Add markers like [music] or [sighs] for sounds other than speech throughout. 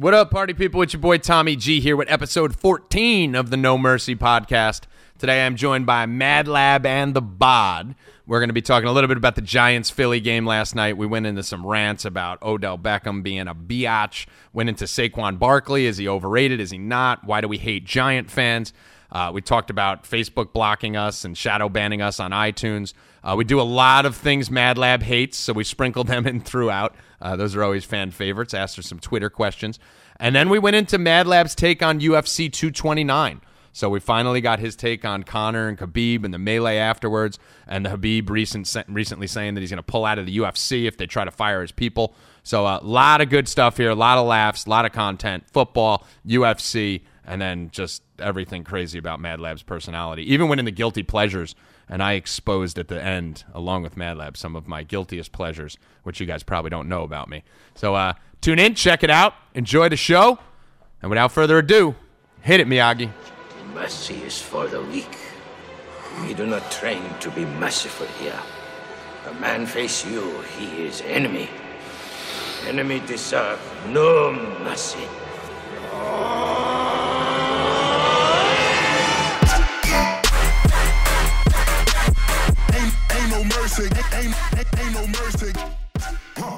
What up, party people? It's your boy Tommy G here with episode 14 of the No Mercy podcast. Today I'm joined by Mad Lab and the Bod. We're going to be talking a little bit about the Giants Philly game last night. We went into some rants about Odell Beckham being a biatch. Went into Saquon Barkley. Is he overrated? Is he not? Why do we hate Giant fans? Uh, we talked about Facebook blocking us and shadow banning us on iTunes. Uh, we do a lot of things Mad Lab hates, so we sprinkled [laughs] them in throughout. Uh, those are always fan favorites. Asked her some Twitter questions. And then we went into Mad Lab's take on UFC 229. So we finally got his take on Conor and Khabib and the melee afterwards, and the Khabib recent, recently saying that he's going to pull out of the UFC if they try to fire his people. So a lot of good stuff here, a lot of laughs, a lot of content, football, UFC, and then just everything crazy about Mad Lab's personality. Even when in the guilty pleasures, and I exposed at the end, along with Mad Lab, some of my guiltiest pleasures, which you guys probably don't know about me. So uh, tune in, check it out, enjoy the show, and without further ado, hit it, Miyagi. Mercy is for the weak. We do not train to be merciful here. A man face you, he is enemy. Enemy deserve no mercy.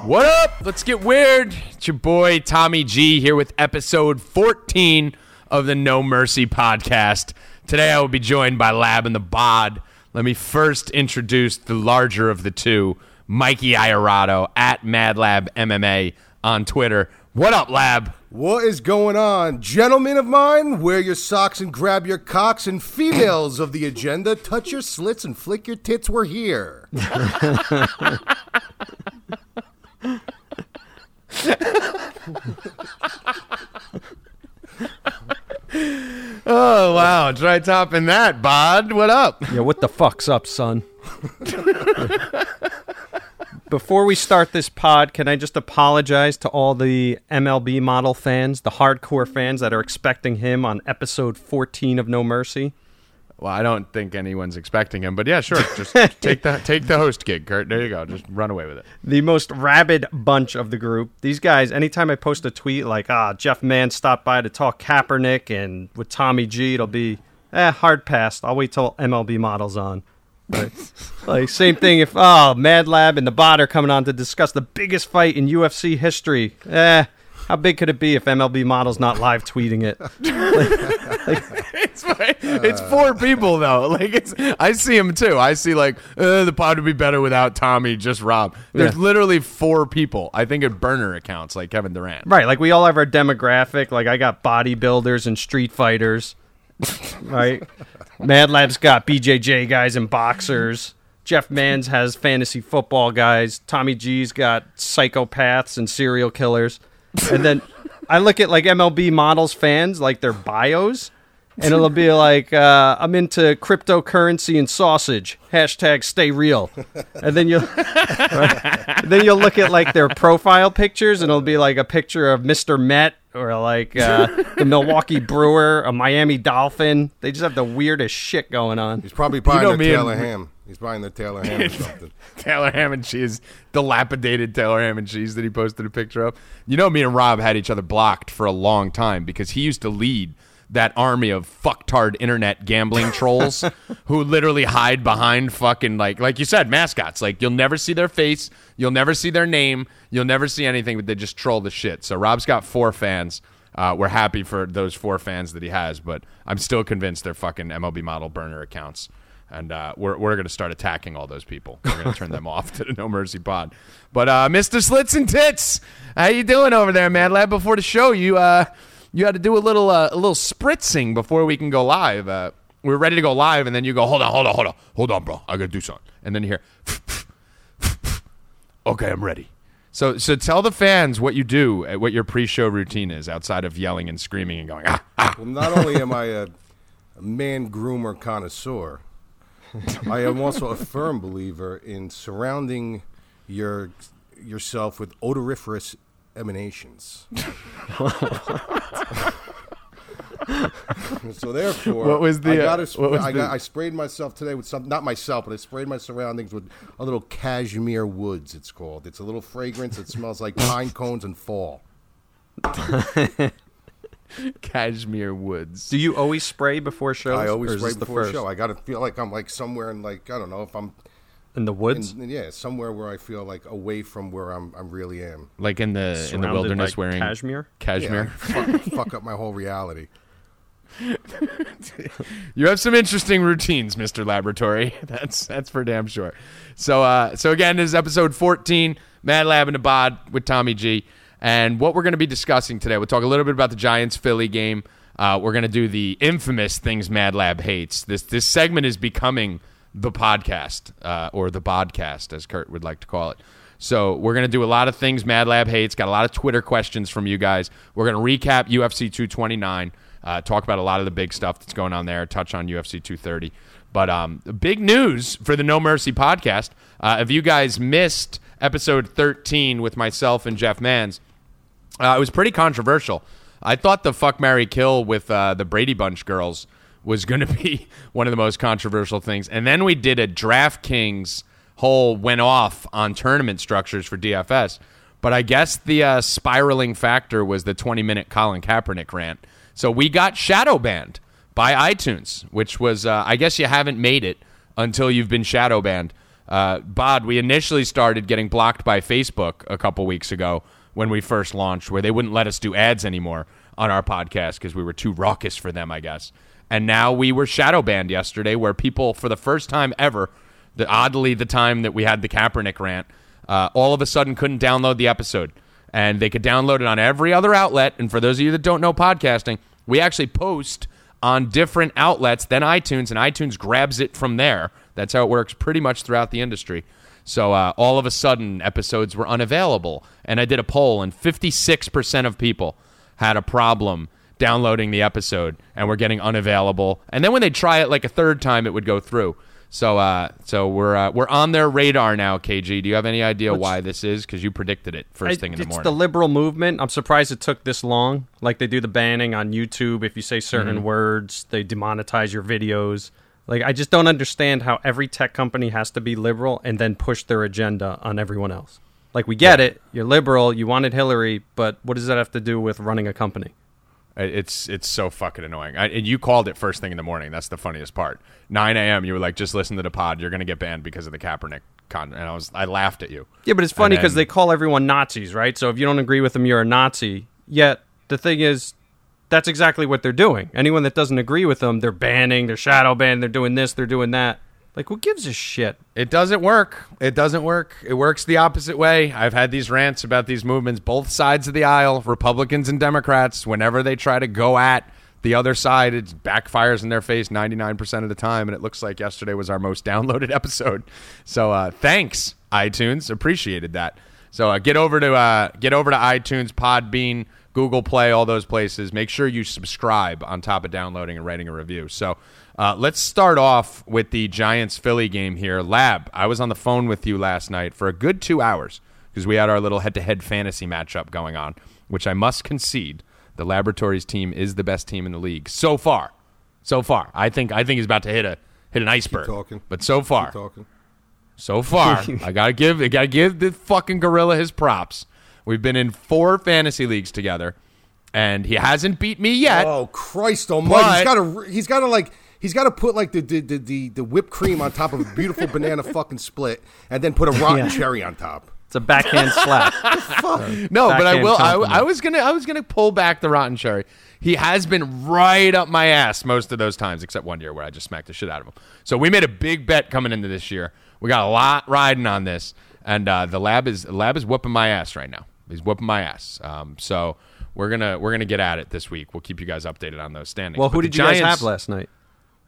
What up? Let's get weird. It's your boy Tommy G here with episode 14 of the No Mercy podcast. Today I will be joined by Lab and the Bod. Let me first introduce the larger of the two, Mikey Iorado at MadLab MMA on Twitter. What up, Lab? What is going on? Gentlemen of mine, wear your socks and grab your cocks, and females of the agenda, touch your slits and flick your tits. We're here. [laughs] Oh wow, try topping that, Bod. What up? Yeah, what the fuck's up, son? [laughs] Before we start this pod, can I just apologize to all the MLB model fans, the hardcore fans that are expecting him on episode 14 of No Mercy? Well, I don't think anyone's expecting him, but yeah, sure. [laughs] Just take the take the host gig, Kurt. There you go. Just run away with it. The most rabid bunch of the group. These guys, anytime I post a tweet like, ah, Jeff Mann stopped by to talk Kaepernick and with Tommy G, it'll be, eh, hard pass. I'll wait till MLB models on. Like, like same thing if oh Mad Lab and the bot are coming on to discuss the biggest fight in UFC history. Eh, how big could it be if MLB model's not live tweeting it? [laughs] it's it's four people though. Like it's I see him too. I see like uh, the pod would be better without Tommy, just Rob. There's Yeah. literally four people. I think in burner accounts like Kevin Durant. Right, like we all have our demographic. Like I got bodybuilders and street fighters. Right? Mad Lab's got BJJ guys and boxers. Jeff Mans has fantasy football guys. Tommy G's got psychopaths and serial killers. And then I look at like MLB models fans, like their bios, and it'll be like, uh, I'm into cryptocurrency and sausage. Hashtag stay real. And then you'll [laughs] then you'll look at like their profile pictures and it'll be like a picture of Mr. Met or like uh, [laughs] the Milwaukee Brewer, a Miami Dolphin. They just have the weirdest shit going on. He's probably buying know the me and- Taylor ham. He's buying the Taylor ham or [laughs] something. Taylor Ham and Cheese, dilapidated Taylor Ham and Cheese that he posted a picture of. You know, me and Rob had each other blocked for a long time because he used to lead that army of fucktard internet gambling [laughs] trolls who literally hide behind fucking like like you said mascots. Like you'll never see their face, you'll never see their name, you'll never see anything, but they just troll the shit. So Rob's got four fans. Uh, we're happy for those four fans that he has, but I'm still convinced they're fucking MLB model burner accounts and uh, we're we're gonna start attacking all those people. We're gonna turn them [laughs] off to the No Mercy Pod. But uh, Mr. Slits and Tits, how you doing over there, man? Lab before the show, you uh, you had to do a little uh, a little spritzing before we can go live. Uh, We're ready to go live, and then you go, hold on, hold on, hold on, hold on, bro, I gotta do something. And then you hear, [laughs] okay, I'm ready. So so tell the fans what you do, uh, what your pre-show routine is outside of yelling and screaming and going ah ah. Well, not only am I a, a man groomer connoisseur, I am also a firm believer in surrounding your yourself with odoriferous emanations. [laughs] so therefore, What was the, I, uh, got a sp- what was I, the- got, I sprayed myself today with some not myself, but I sprayed my surroundings with a little cashmere woods. It's called. It's a little fragrance. It smells like pine [laughs] cones and fall. [laughs] Cashmere Woods. Do you always spray before shows? I always spray before first? show. I gotta feel like I'm like somewhere in like I don't know if I'm in the woods. in, yeah somewhere where I feel like away from where I'm I really am. like in the in the wilderness wearing cashmere. cashmere. Yeah, fuck, [laughs] fuck up my whole reality. [laughs] You have some interesting routines, Mr. Laboratory. [laughs] That's that's for damn sure. So uh so again, this is episode 14, Mad Lab and the Bod with Tommy G. And what we're going to be discussing today, we'll talk a little bit about the Giants Philly game. Uh, we're going to do the infamous things Mad Lab hates. This this segment is becoming the podcast uh, or the podcast, as Kurt would like to call it. So we're going to do a lot of things Mad Lab hates. Got a lot of Twitter questions from you guys. We're going to recap UFC 229, uh, talk about a lot of the big stuff that's going on there, touch on UFC 230. But um, big news for the No Mercy podcast. Uh, if you guys missed episode 13 with myself and Jeff Mans, uh, it was pretty controversial. I thought the fuck Mary kill with uh, the Brady Bunch girls was going to be [laughs] one of the most controversial things, and then we did a DraftKings whole went off on tournament structures for DFS. But I guess the uh, spiraling factor was the 20 minute Colin Kaepernick rant. So we got shadow banned by iTunes, which was uh, I guess you haven't made it until you've been shadow banned. Uh, Bod, we initially started getting blocked by Facebook a couple weeks ago when we first launched, where they wouldn't let us do ads anymore on our podcast because we were too raucous for them, I guess. And now we were shadow banned yesterday, where people, for the first time ever, the oddly the time that we had the Kaepernick rant, uh, all of a sudden couldn't download the episode, and they could download it on every other outlet. And for those of you that don't know podcasting, we actually post on different outlets than iTunes, and iTunes grabs it from there. That's how it works pretty much throughout the industry. So uh, all of a sudden, episodes were unavailable, and I did a poll, and 56% of people had a problem downloading the episode, and were getting unavailable. And then when they try it like a third time, it would go through. So, uh, so we're uh, we're on their radar now. KG, do you have any idea why this is? Because you predicted it first I- thing in the morning. it's the liberal movement. I'm surprised it took this long. Like they do the banning on YouTube. If you say certain Mm-hmm. words, they demonetize your videos. Like I just don't understand how every tech company has to be liberal and then push their agenda on everyone else. Like we get it, you're liberal, you wanted Hillary, but what does that have to do with running a company? It's it's so fucking annoying. I, and you called it first thing in the morning. That's the funniest part. 9 a.m. You were like, just listen to the pod. You're gonna get banned because of the Kaepernick con. And I was I laughed at you. Yeah, but it's funny because they call everyone Nazis, right? So if you don't agree with them, you're a Nazi. Yet the thing is, that's exactly what they're doing. Anyone that doesn't agree with them, they're banning, they're shadow banning, they're doing this, they're doing that. Like, who gives a shit? It doesn't work. It doesn't work. It works the opposite way. I've had these rants about these movements, both sides of the aisle, Republicans and Democrats. Whenever they try to go at the other side, it backfires in their face 99% of the time. And it looks like yesterday was our most [laughs] downloaded episode. So uh, thanks, iTunes. Appreciated that. So uh, get over to uh, get over to iTunes, Podbean, Google Play, all those places. Make sure you subscribe on top of downloading and writing a review. So uh, let's start off with the Giants Philly game here. Lab, I was on the phone with you last night for a good two hours because we had our little head to head fantasy matchup going on, which I must concede the Laboratories team is the best team in the league so far. So far, I think I think he's about to hit a hit an iceberg. talking. But so far, Keep talking. so far, [laughs] I gotta give I gotta give the fucking gorilla his props. We've been in four fantasy leagues together, and he hasn't beat me yet. Oh Christ Almighty! But- he's got to. He's got to like. He's got to put like the the, the the the whipped cream on top of a beautiful banana [laughs] fucking split, and then put a rotten Yeah. cherry on top. It's a backhand slap. [laughs] [laughs] No, but I will. I. I was gonna. I was gonna pull back the rotten cherry. He has been right up my ass most of those times, except one year where I just smacked the shit out of him. So we made a big bet coming into this year. We got a lot riding on this, and uh, the lab is the lab is whooping my ass right now. He's whooping my ass. Um, so we're gonna we're gonna get at it this week. We'll keep you guys updated on those standings. Well, who the did you guys have last night?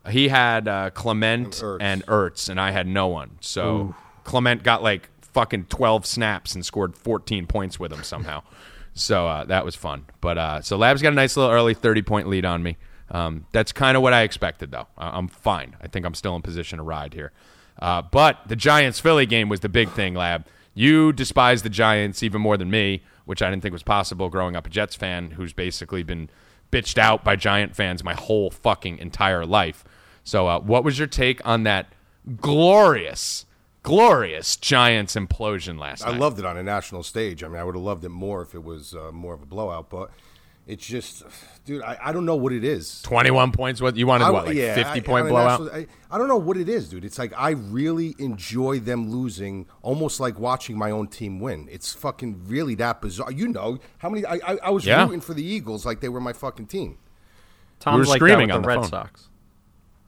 He had uh, Clement And Ertz. and Ertz, and I had no one. So Clement got like fucking twelve snaps and scored fourteen points with him somehow. [laughs] so uh, that was fun. But uh, so Labs got a nice little early thirty point lead on me. Um, that's kind of what I expected, though. I- I'm fine. I think I'm still in position to ride here. Uh, but the Giants Philly game was the big thing, Lab. You despise the Giants even more than me, which I didn't think was possible growing up a Jets fan who's basically been bitched out by Giant fans my whole fucking entire life. So, uh, what was your take on that glorious glorious Giants implosion last I night. I loved it on a national stage. I mean, I would have loved it more if it was uh, more of a blowout, but it's just, dude, I, I don't know what it is. 21 points. What you wanted? I- what like yeah, 50 I- point on blowout? I, I don't know what it is, dude. It's like I really enjoy them losing, almost like watching my own team win. It's fucking really that bizarre. You know how many? I I, I was Yeah. rooting for the Eagles like they were my fucking team. Tom's were like screaming that on with the the Red phone. Sox.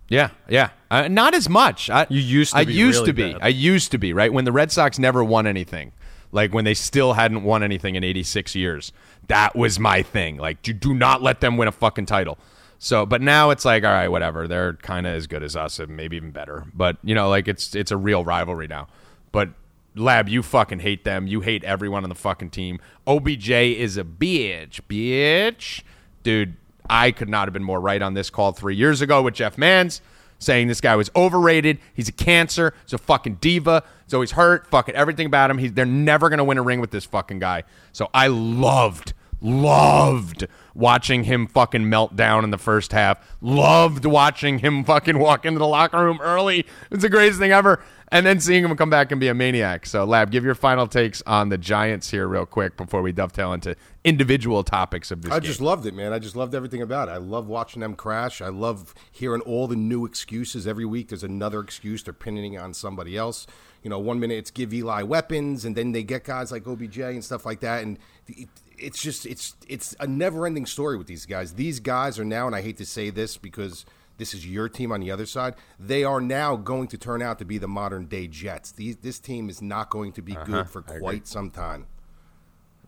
Yeah, yeah. Uh, not as much. I, You used to I be used really to be. bad. I used to be right when the Red Sox never won anything. Like when they still hadn't won anything in 86 years. That was my thing. Like you do not let them win a fucking title. So, but now it's like, all right, whatever. They're kind of as good as us, and maybe even better. But you know, like it's it's a real rivalry now. But Lab, you fucking hate them. You hate everyone on the fucking team. OBJ is a bitch, bitch, dude. I could not have been more right on this call three years ago with Jeff Mans saying this guy was overrated. He's a cancer. He's a fucking diva. He's always hurt. Fucking everything about him. He's, they're never going to win a ring with this fucking guy. So I loved, loved watching him fucking melt down in the first half. Loved watching him fucking walk into the locker room early. It's the greatest thing ever. And then seeing him come back and be a maniac. So, Lab, give your final takes on the Giants here, real quick, before we dovetail into individual topics of this I game. just loved it, man. I just loved everything about it. I love watching them crash. I love hearing all the new excuses every week. There's another excuse they're pinning on somebody else. You know, one minute it's give Eli weapons, and then they get guys like OBJ and stuff like that, and it, it's just it's it's a never-ending story with these guys. These guys are now, and I hate to say this because this is your team on the other side. They are now going to turn out to be the modern day Jets. These, this team is not going to be Uh-huh. good for quite some time.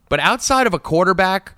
But outside of a quarterback,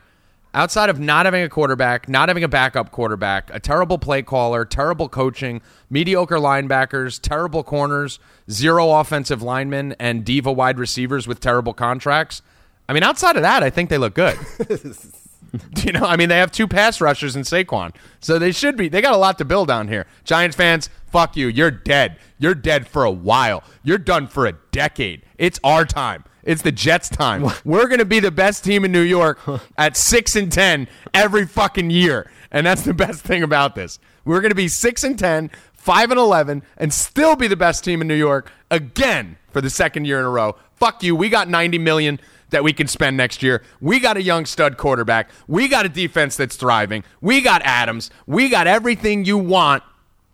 outside of not having a quarterback, not having a backup quarterback, a terrible play caller, terrible coaching, mediocre linebackers, terrible corners, zero offensive linemen, and diva wide receivers with terrible contracts. I mean, outside of that, I think they look good. [laughs] [laughs] you know, I mean, they have two pass rushers in Saquon, so they should be. They got a lot to build on here. Giants fans, fuck you. You're dead. You're dead for a while. You're done for a decade. It's our time. It's the Jets' time. We're gonna be the best team in New York [laughs] at six and ten every fucking year, and that's the best thing about this. We're gonna be six and 10, 5 and eleven, and still be the best team in New York again for the second year in a row. Fuck you. We got ninety million that we can spend next year. We got a young stud quarterback. We got a defense that's thriving. We got Adams. We got everything you want,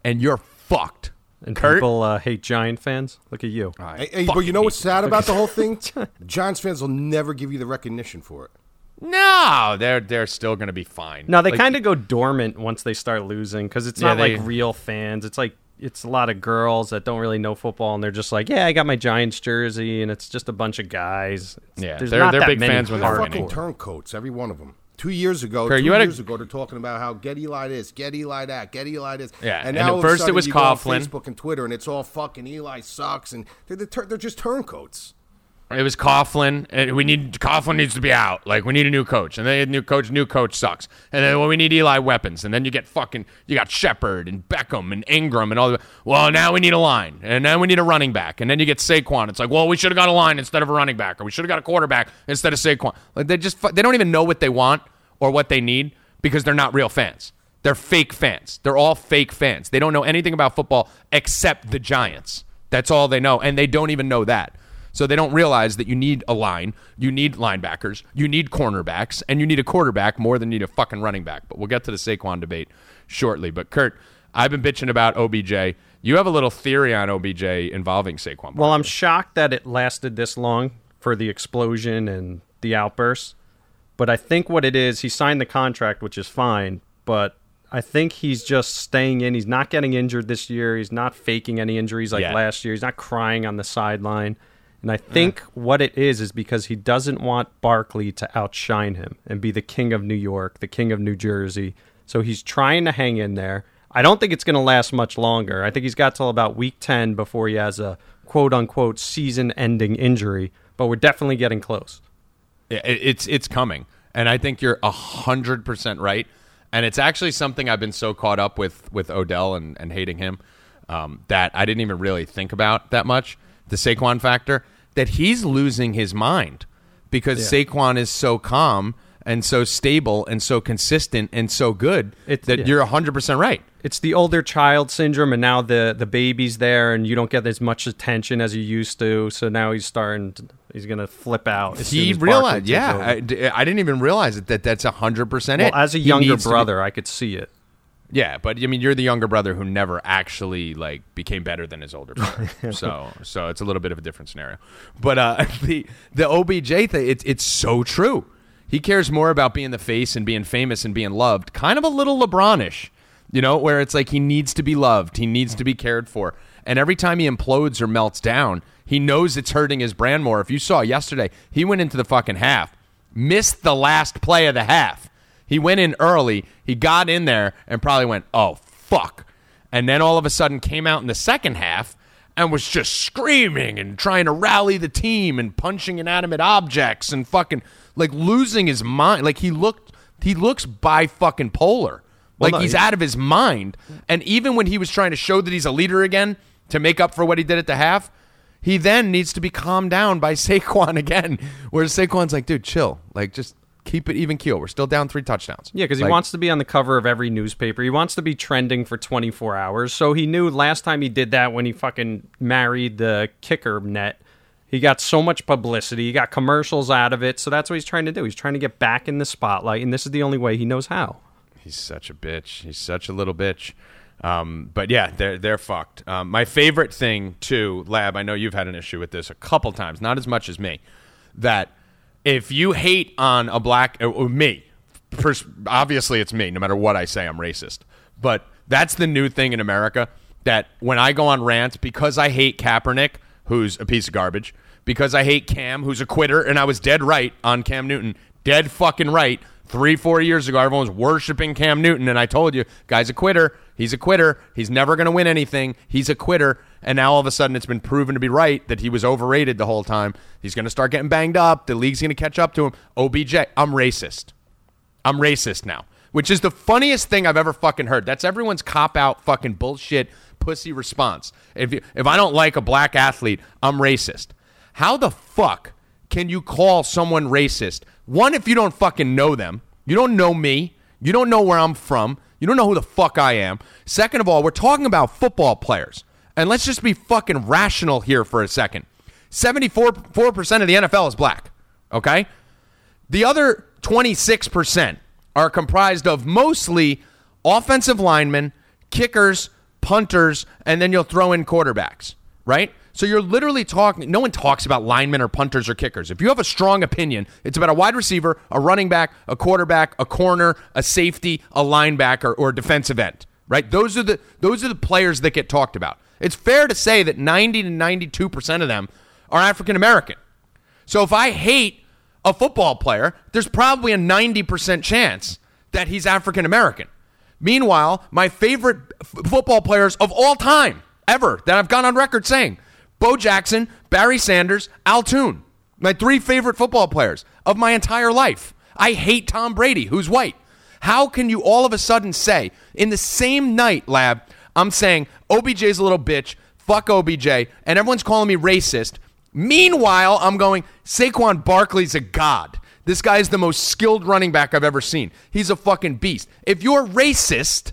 and you're fucked. And Kurt? people uh, hate Giant fans. Look at you. Hey, hey, but you know what's sad about the whole thing? [laughs] Giants fans will never give you the recognition for it. No, they're they're still going to be fine. No, they Like, kind of go dormant once they start losing because it's Yeah, not they- like real fans. It's like it's a lot of girls that don't really know football, and they're just like, "Yeah, I got my Giants jersey," and it's just a bunch of guys. It's- Yeah, there's they're- not they're that big many fans when they're They're fucking winning. turncoats, every one of them. Two years ago, Kurt, two you had a- years ago, they're talking about how get Eli this, get Eli that, get Eli this. Yeah, and and now at all of a first it was you go on Coughlin. Facebook and Twitter, and it's all fucking Eli sucks, and they're the tur- they're just turncoats. It was Coughlin. And we need Coughlin needs to be out. Like we need a new coach, and then a new coach. New coach sucks. And then well, we need Eli weapons, and then you get fucking you got Shepard and Beckham and Engram and all. The, well, now we need a line, and then we need a running back, and then you get Saquon. It's like, well, we should have got a line instead of a running back, or we should have got a quarterback instead of Saquon. Like they just they don't even know what they want or what they need because they're not real fans. They're fake fans. They're all fake fans. They don't know anything about football except the Giants. That's all they know, and they don't even know that. So they don't realize that you need a line, you need linebackers, you need cornerbacks, and you need a quarterback more than you need a fucking running back. But we'll get to the Saquon debate shortly. But Kurt, I've been bitching about OBJ. You have a little theory on OBJ involving Saquon. Well, I'm shocked that it lasted this long for the explosion and the outburst. But I think what it is, he signed the contract, which is fine. But I think he's just staying in. He's not getting injured this year. He's not faking any injuries like Yeah. last year. He's not crying on the sideline. And I think what it is is because he doesn't want Barkley to outshine him and be the king of New York, the king of New Jersey. So he's trying to hang in there. I don't think it's going to last much longer. I think he's got till about week 10 before he has a quote unquote season ending injury, but we're definitely getting close. Yeah, it's it's coming, and I think you're hundred percent right. And it's actually something I've been so caught up with with Odell and, and hating him um, that I didn't even really think about that much. The Saquon factor that he's losing his mind because Saquon is so calm and so stable and so consistent and so good It- that yeah. you're 100% right. It's the older child syndrome, and now the the baby's there, and you don't get as much attention as you used to. So now he's starting. To, he's gonna flip out. He realized, yeah. I, I, didn't even realize it, that that's 100% well, it. as a younger brother, I could see it. Yeah, but I mean, you're the younger brother who never actually like became better than his older brother. [laughs] so, so it's a little bit of a different scenario. But uh, [laughs] the the OBJ thing, it's it's so true. He cares more about being the face and being famous and being loved. Kind of a little LeBronish, you know, where it's like he needs to be loved, he needs to be cared for, and every time he implodes or melts down, he knows it's hurting his brand more. If you saw yesterday, he went into the fucking half, missed the last play of the half. He went in early. He got in there and probably went, "Oh fuck," and then all of a sudden came out in the second half and was just screaming and trying to rally the team and punching inanimate objects and fucking like losing his mind. Like he looked, he looks bi fucking polar. Like no, he's he- out of his mind. And even when he was trying to show that he's a leader again to make up for what he did at the half, he then needs to be calmed down by [laughs] Saquon again. where Saquon's like, dude, chill. Like, just keep it even keel. We're still down three touchdowns. Yeah, because he wants to be on the cover of every newspaper. He wants to be trending for 24 hours. So he knew last time he did that when he fucking married the kicker net, he got so much publicity. He got commercials out of it. So that's what he's trying to do. He's trying to get back in the spotlight, and this is the only way he knows how. He's such a bitch. He's such a little bitch. Um, but yeah, they're they're fucked. Um, my favorite thing too, Lab. I know you've had an issue with this a couple times, not as much as me. That if you hate on a black or, or me, pers- obviously it's me. No matter what I say, I'm racist. But that's the new thing in America. That when I go on rants because I hate Kaepernick, who's a piece of garbage, because I hate Cam, who's a quitter, and I was dead right on Cam Newton, dead fucking right. Three, four years ago, everyone was worshiping Cam Newton, and I told you, guy's a quitter. He's a quitter. He's never going to win anything. He's a quitter. And now all of a sudden, it's been proven to be right that he was overrated the whole time. He's going to start getting banged up. The league's going to catch up to him. OBJ, I'm racist. I'm racist now, which is the funniest thing I've ever fucking heard. That's everyone's cop out fucking bullshit pussy response. If you, if I don't like a black athlete, I'm racist. How the fuck can you call someone racist? One, if you don't fucking know them, you don't know me, you don't know where I'm from, you don't know who the fuck I am. Second of all, we're talking about football players. And let's just be fucking rational here for a second. 74% of the NFL is black, okay? The other 26% are comprised of mostly offensive linemen, kickers, punters, and then you'll throw in quarterbacks, right? So you're literally talking, no one talks about linemen or punters or kickers. If you have a strong opinion, it's about a wide receiver, a running back, a quarterback, a corner, a safety, a linebacker, or a defensive end, right? Those are the those are the players that get talked about. It's fair to say that 90 to 92% of them are African American. So if I hate a football player, there's probably a 90% chance that he's African American. Meanwhile, my favorite f- football players of all time, ever, that I've gone on record saying, Bo Jackson, Barry Sanders, Al Toon. My three favorite football players of my entire life. I hate Tom Brady, who's white. How can you all of a sudden say, in the same night, Lab, I'm saying OBJ's a little bitch, fuck OBJ, and everyone's calling me racist. Meanwhile, I'm going, Saquon Barkley's a god. This guy is the most skilled running back I've ever seen. He's a fucking beast. If you're racist,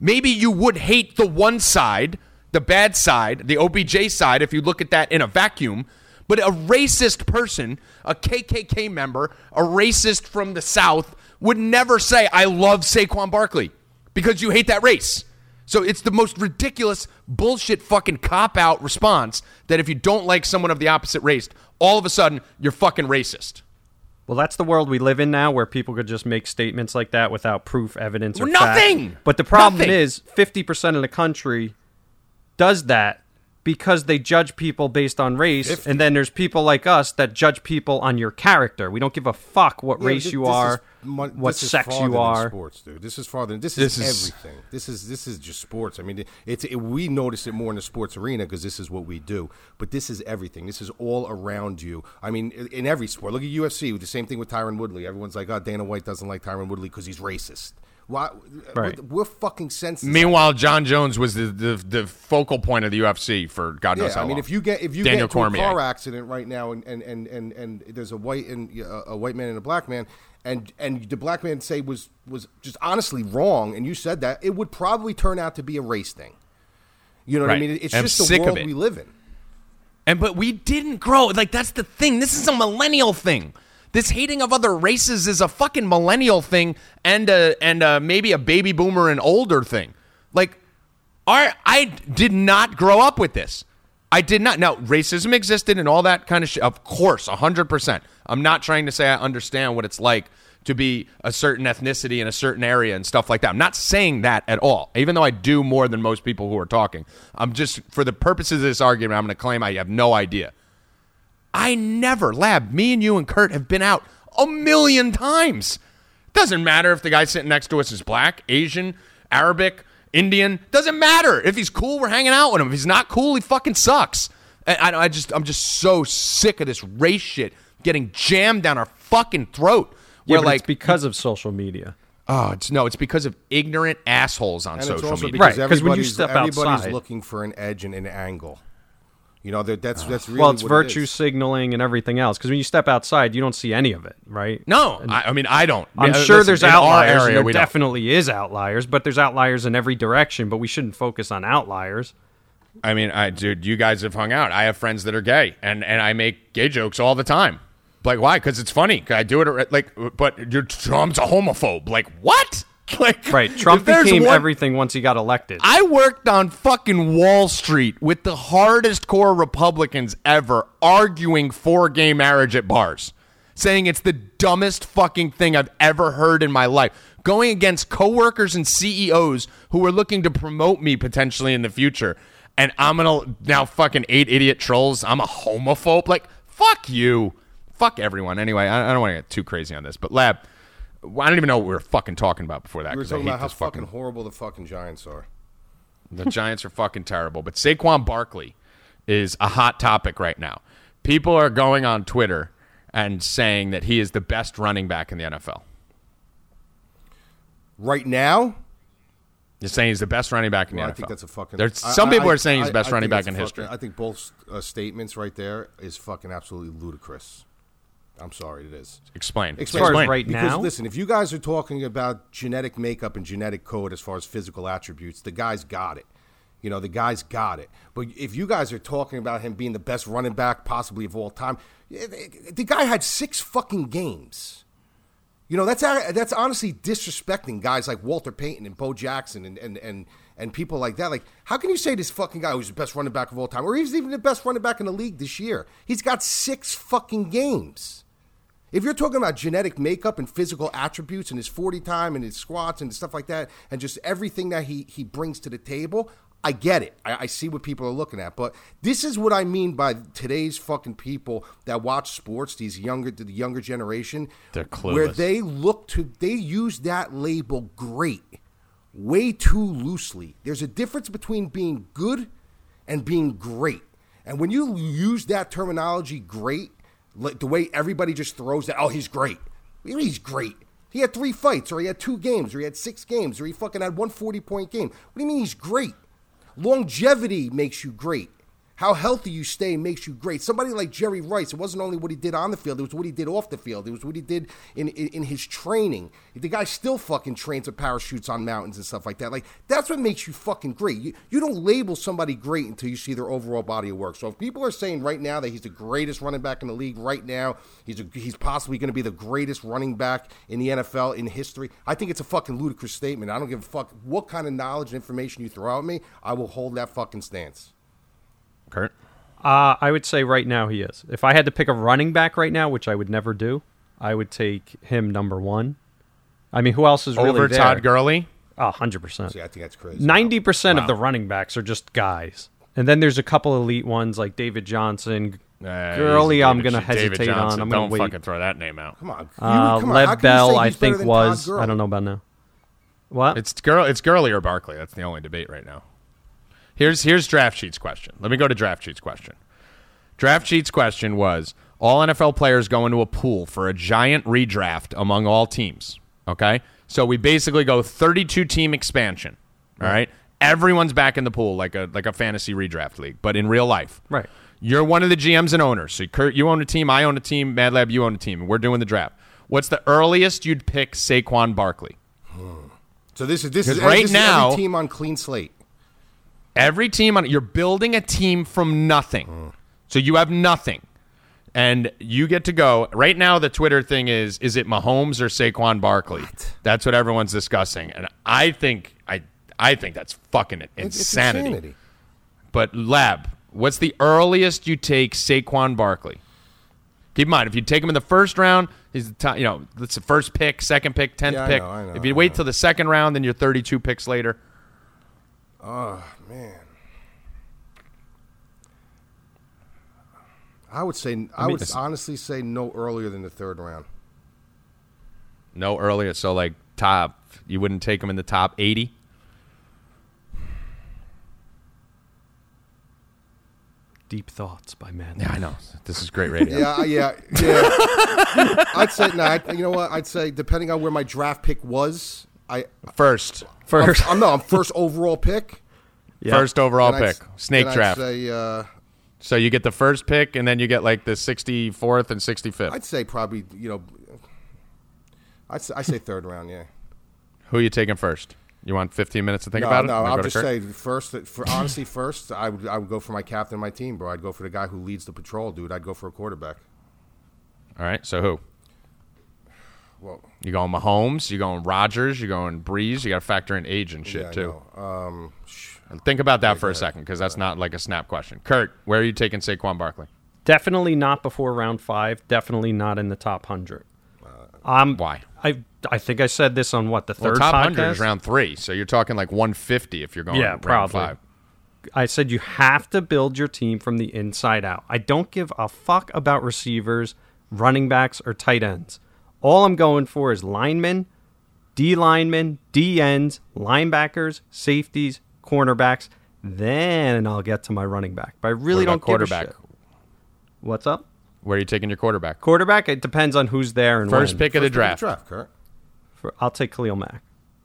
maybe you would hate the one side, the bad side, the OBJ side, if you look at that in a vacuum. But a racist person, a KKK member, a racist from the South, would never say, I love Saquon Barkley because you hate that race. So it's the most ridiculous, bullshit, fucking cop out response that if you don't like someone of the opposite race, all of a sudden you're fucking racist. Well, that's the world we live in now, where people could just make statements like that without proof, evidence, or Well, fact. nothing! But the problem Nothing! is, fifty percent of the country does that because they judge people based on race, 50. and then there's people like us that judge people on your character. We don't give a fuck what Yeah, race you this are, what sex you are. Sports, dude. This is farther. This, This is, is- everything. This is this is just sports. I mean, it's it, we notice it more in the sports arena because this is what we do. But this is everything. This is all around you. I mean, in, in every sport. Look at UFC. The same thing with Tyron Woodley. Everyone's like, "Oh, Dana White doesn't like Tyron Woodley because he's racist." Why? Right. We're, fucking sensitive. Meanwhile, Jon Jones was the, the, the focal point of the UFC for God knows Yeah, how I mean, long. if you get if you Daniel get into Cormier. a car accident right now, and, and, and, and, and there's a white and uh, a white man and a black man, and and the black man say was was just honestly wrong, and you said that, it would probably turn out to be a race thing. You know what I mean? It's I'm just the world it. we live in. And but we didn't grow. Like that's the thing. This is a millennial thing. This hating of other races is a fucking millennial thing and a, and a, maybe a baby boomer and older thing. Like our I did not grow up with this. I did not. Now, racism existed and all that kind of shit. Of course, 100%. I'm not trying to say I understand what it's like to be a certain ethnicity in a certain area and stuff like that. I'm not saying that at all, even though I do more than most people who are talking. I'm just, for the purposes of this argument, I'm going to claim I have no idea. I never, Lab, me and you and Kurt have been out a million times. Doesn't matter if the guy sitting next to us is black, Asian, Arabic, Indian. Doesn't matter. If he's cool, we're hanging out with him. If he's not cool, he fucking sucks. I, I just, I'm just so sick of this race shit getting jammed down our fucking throat. Yeah, We're but like, it's because of social media. oh, it's no, it's because of ignorant assholes on And it's social also media. because Right, 'cause when you everybody's, step everybody's outside- looking for an edge and an angle. You know, that's that's really well, it's what it virtue is. signaling and everything else. Because when you step outside, you don't see any of it, right? No, I, I mean I don't. I'm Yeah, sure listen, there's outliers. area, there we don't. definitely is outliers, but there's outliers in every direction. But we shouldn't focus on outliers. I mean, I dude, you guys have hung out. I have friends that are gay, and and I make gay jokes all the time. Like, why? Because it's funny. I do it like, but your Trump's a homophobe. Like, what? [laughs] Like, Right. Trump became one- everything once he got elected. I worked on fucking Wall Street with the hardest core Republicans ever arguing for gay marriage at bars, saying it's the dumbest fucking thing I've ever heard in my life. Going against coworkers and CEOs who were looking to promote me potentially in the future. And I'm gonna now fucking eight idiot trolls. I'm a homophobe. Like, fuck you. Fuck everyone. Anyway, I, I don't want to get too crazy on this, but Lab, I don't even know what we were fucking talking about before that. We were I talking hate about how fucking fucking horrible the fucking Giants are. the Giants are fucking terrible. But Saquon Barkley is a hot topic right now. People are going on Twitter and saying that he is the best running back in the NFL. Right now, They're saying he's the best running back in the well, I NFL. think that's a fucking. There's, some I- people I- are saying he's the best I running back in history. I think both uh, statements right there is fucking absolutely ludicrous. I'm sorry, it is. Explain. Explain. far as Explain. right because now? listen, if you guys are talking about genetic makeup and genetic code as far as physical attributes, the guy's got it. You know, the guy's got it. But if you guys are talking about him being the best running back possibly of all time, eh, the guy had six fucking games. You know, that's that's honestly disrespecting guys like Walter Payton and Bo Jackson and, and, and, and people like that. Like, how can you say this fucking guy who's the best running back of all time, or he's even the best running back in the league this year? He's got six fucking games. If you're talking about genetic makeup and physical attributes and his 40 time and his squats and stuff like that, and just everything that he, he brings to the table, I get it. I, I see what people are looking at. But this is what I mean by today's fucking people that watch sports, these younger, the younger generation, They're where they look to, they use that label great way too loosely. There's a difference between being good and being great. And when you use that terminology, great, the way everybody just throws that, oh, he's great. He's great. He had three fights, or he had two games, or he had six games, or he fucking had one 40 point game. What do you mean he's great? Longevity makes you great. How healthy you stay makes you great. Somebody like Jerry Rice, it wasn't only what he did on the field, it was what he did off the field. It was what he did in, in, in his training. The guy still fucking trains with parachutes on mountains and stuff like that. Like, that's what makes you fucking great. You, you don't label somebody great until you see their overall body of work. So if people are saying right now that he's the greatest running back in the league right now, he's, a, he's possibly going to be the greatest running back in the NFL in history, I think it's a fucking ludicrous statement. I don't give a fuck what kind of knowledge and information you throw at me. I will hold that fucking stance. Kurt? Uh, I would say right now he is. If I had to pick a running back right now, which I would never do, I would take him number one. I mean, who else is really Over there? Todd Gurley? Oh, 100%. See, I think that's crazy. Ninety percent of the running backs are just guys, and then there's a couple elite ones like David Johnson. Uh, Gurley, he's I'm gonna David hesitate on. I'm gonna Don't wait. fucking throw that name out. Come on. You- Uh, come Lev can you Bell, I think was. I don't know about now. What? It's girl. It's Gurley or Barkley. That's the only debate right now. Here's here's draft sheets question. Let me go to draft sheets question. Draft sheets question was all NFL players go into a pool for a giant redraft among all teams. Okay, so we basically go 32 team expansion. All right, everyone's back in the pool like a like a fantasy redraft league, but in real life. Right. You're one of the GMs and owners. So Kurt, you own a team. I own a team. Mad Lab, you own a team. And we're doing the draft. What's the earliest you'd pick Saquon Barkley? Hmm. So this is this is right this is now- every team on clean slate. Every team on you're building a team from nothing. Mm. So you have nothing. And you get to go. Right now the Twitter thing is is it Mahomes or Saquon Barkley? That's what everyone's discussing. And I think I I think that's fucking It's- it's insanity. insanity. But Lab, what's the earliest you take Saquon Barkley? Keep in mind, if you take him in the first round, he's the top, you know, it's the first pick, second pick, tenth Yeah, I pick. know, I know, if you I wait know. till the second round, then you're 32 picks later. Man, I would say I, mean, would it's- honestly say no earlier than the third round. No earlier, so like top, you wouldn't take him in the top 80. Deep thoughts by man. Yeah, I know. This is great radio. Yeah, I- yeah, yeah. [laughs] I'd say no. I, you know what? I'd say depending on where my draft pick was, I First, First, I'm no, I'm first overall pick. Yeah. first overall Then I'd pick, s- snake then I'd draft. say, uh, so you get the first pick, and then you get like the 64th and 65th. I'd say probably you know, I'd say, I say third round. Yeah. Who are you taking first? You want 15 minutes to think no, about it? no. I'll just Kurt? say first. For honestly, first I would I would go for my captain of my team, bro. I'd go for the guy who leads the patrol, dude. I'd go for a quarterback. All right. So who? Well, You going Mahomes? You going Rodgers? You going Brees? You got to factor in age and shit yeah, I too. know. Um, sh- Think about that for a second, because that's not like a snap question. Kurt, where are you taking Saquon Barkley? Definitely not before round five. Definitely not in the top hundred. Um, Why? I I think I said this on what the Well, third top podcast. hundred is round three, so you're talking like 150 if you're going. Yeah, round probably. Five. I said you have to build your team from the inside out. I don't give a fuck about receivers, running backs, or tight ends. All I'm going for is linemen, D linemen, D ends, linebackers, safeties, cornerbacks. Then I'll get to my running back. But I really don't about quarterback? Give a shit. What's up? Where are you taking your quarterback? Quarterback. It depends on who's there and First when. pick of the first pick draft. draft, Kurt. For- I'll take Khalil Mack.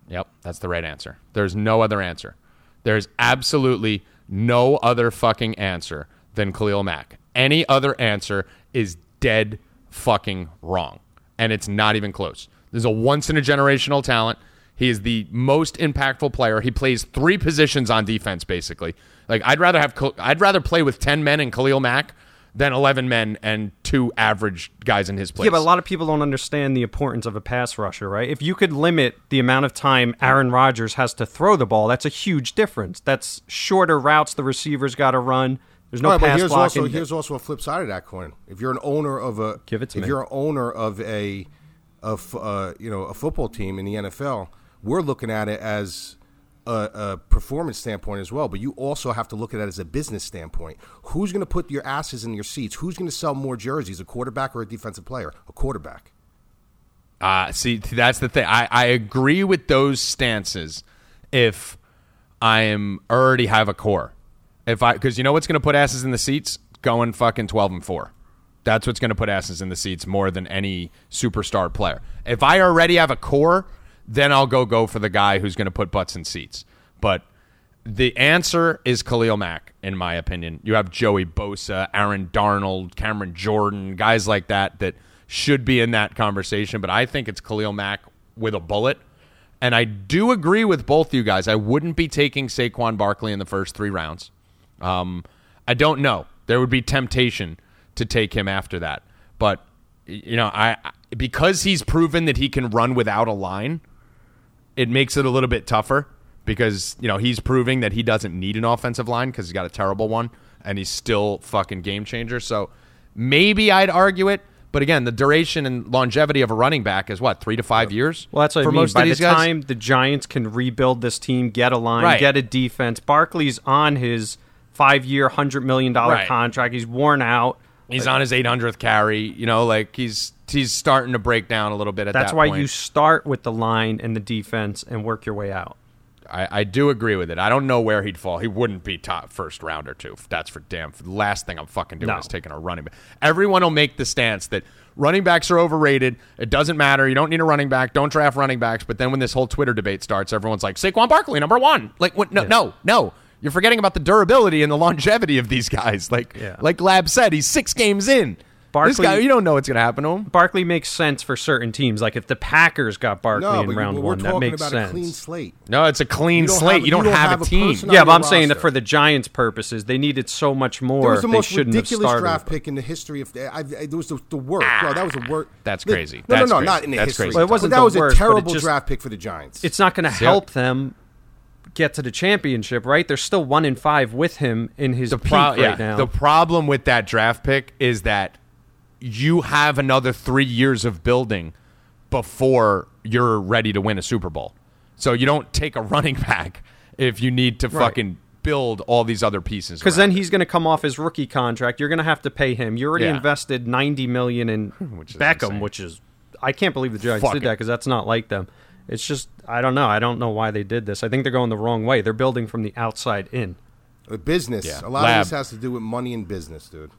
Yep, that's the right answer. There's no other answer. There's absolutely no other fucking answer than Khalil Mack. Any other answer is dead fucking wrong. And it's not even close. There's a once in a generational talent. He is the most impactful player. He plays three positions on defense, basically. Like I'd rather have I'd rather play with ten men and Khalil Mack than eleven men and two average guys in his place. Yeah, but a lot of people don't understand the importance of a pass rusher, right? If you could limit the amount of time Aaron Rodgers has to throw the ball, that's a huge difference. That's shorter routes the receivers got to run. There's no All right, but pass here's blocking. also here's also a flip side of that coin. If you're an owner of a Give it to if me. you're an owner of a of uh, you know a football team in the NFL, we're looking at it as a, a performance standpoint as well. But you also have to look at it as a business standpoint. Who's going to put your asses in your seats? Who's going to sell more jerseys, a quarterback or a defensive player? A quarterback. Uh, see, that's the thing. I, I agree with those stances if I am already have a core. If I because you know what's going to put asses in the seats? Going fucking twelve and four. That's what's going to put asses in the seats more than any superstar player. If I already have a core, then I'll go go for the guy who's going to put butts in seats. But the answer is Khalil Mack, in my opinion. You have Joey Bosa, Aaron Donald, Cameron Jordan, guys like that that should be in that conversation. But I think it's Khalil Mack with a bullet. And I do agree with both you guys. I wouldn't be taking Saquon Barkley in the first three rounds. Um, I don't know. There would be temptation to take him after that. But, you know, I because he's proven that he can run without a line, it makes it a little bit tougher because you know he's proving that he doesn't need an offensive line because he's got a terrible one and he's still fucking game changer. So maybe I'd argue it, but again, the duration and longevity of a running back is what three to five years. Well, that's what for I mean. most By of the these guys. time the Giants can rebuild this team, get a line, Right. get a defense, Barkley's on his five-year, hundred million dollar Right. contract. He's worn out. He's on his 800th carry. You know, like he's he's starting to break down a little bit at that point. That's that why point. you start with the line and the defense and work your way out. I, I do agree with it. I don't know where he'd fall. He wouldn't be top first round or two. That's for damn. The last thing I'm fucking doing No. is taking a running back. Everyone will make the stance that running backs are overrated. It doesn't matter. You don't need a running back. Don't draft running backs. But then when this whole Twitter debate starts, everyone's like Saquon Barkley number one. Like what? No, no, no. You're forgetting about the durability and the longevity of these guys. Like Yeah. like Lab said, he's six games in. Barkley, This guy, you don't know what's going to happen to him. Barkley makes sense for certain teams. Like if the Packers got Barkley No, in but round we're one, talking that makes about sense. a clean slate. No, it's a clean You slate. have- you don't, you don't have, have a a team. yeah, but I'm saying that for the Giants' purposes, they needed so much more. There was the they most shouldn't have ridiculous started. draft pick in the history of. I, I, there was the, the worst. Ah, Bro, that was the worst. That's Li- crazy. No, That's no, no, crazy. not in the That's history. crazy. Well, it wasn't But that the was worst, a but it terrible just- draft pick for the Giants. It's not going to help them get to the championship, right? They're still one in five with him in his the peak pro- right yeah, now. The problem with that draft pick is that you have another three years of building before you're ready to win a Super Bowl. So you don't take a [laughs] running back if you need to Right. fucking build all these other pieces. because then he's going to come off his rookie contract. You're going to have to pay him. You already Yeah. invested ninety million in [laughs] Which Beckham, insane. which is I can't believe the Giants Fuck did it. that because that's not like them. It's just I don't know. I don't know why they did this. I think they're going the wrong way. They're building from the outside in. Business. Yeah. A lot Lab. of this has to do with money and business, dude.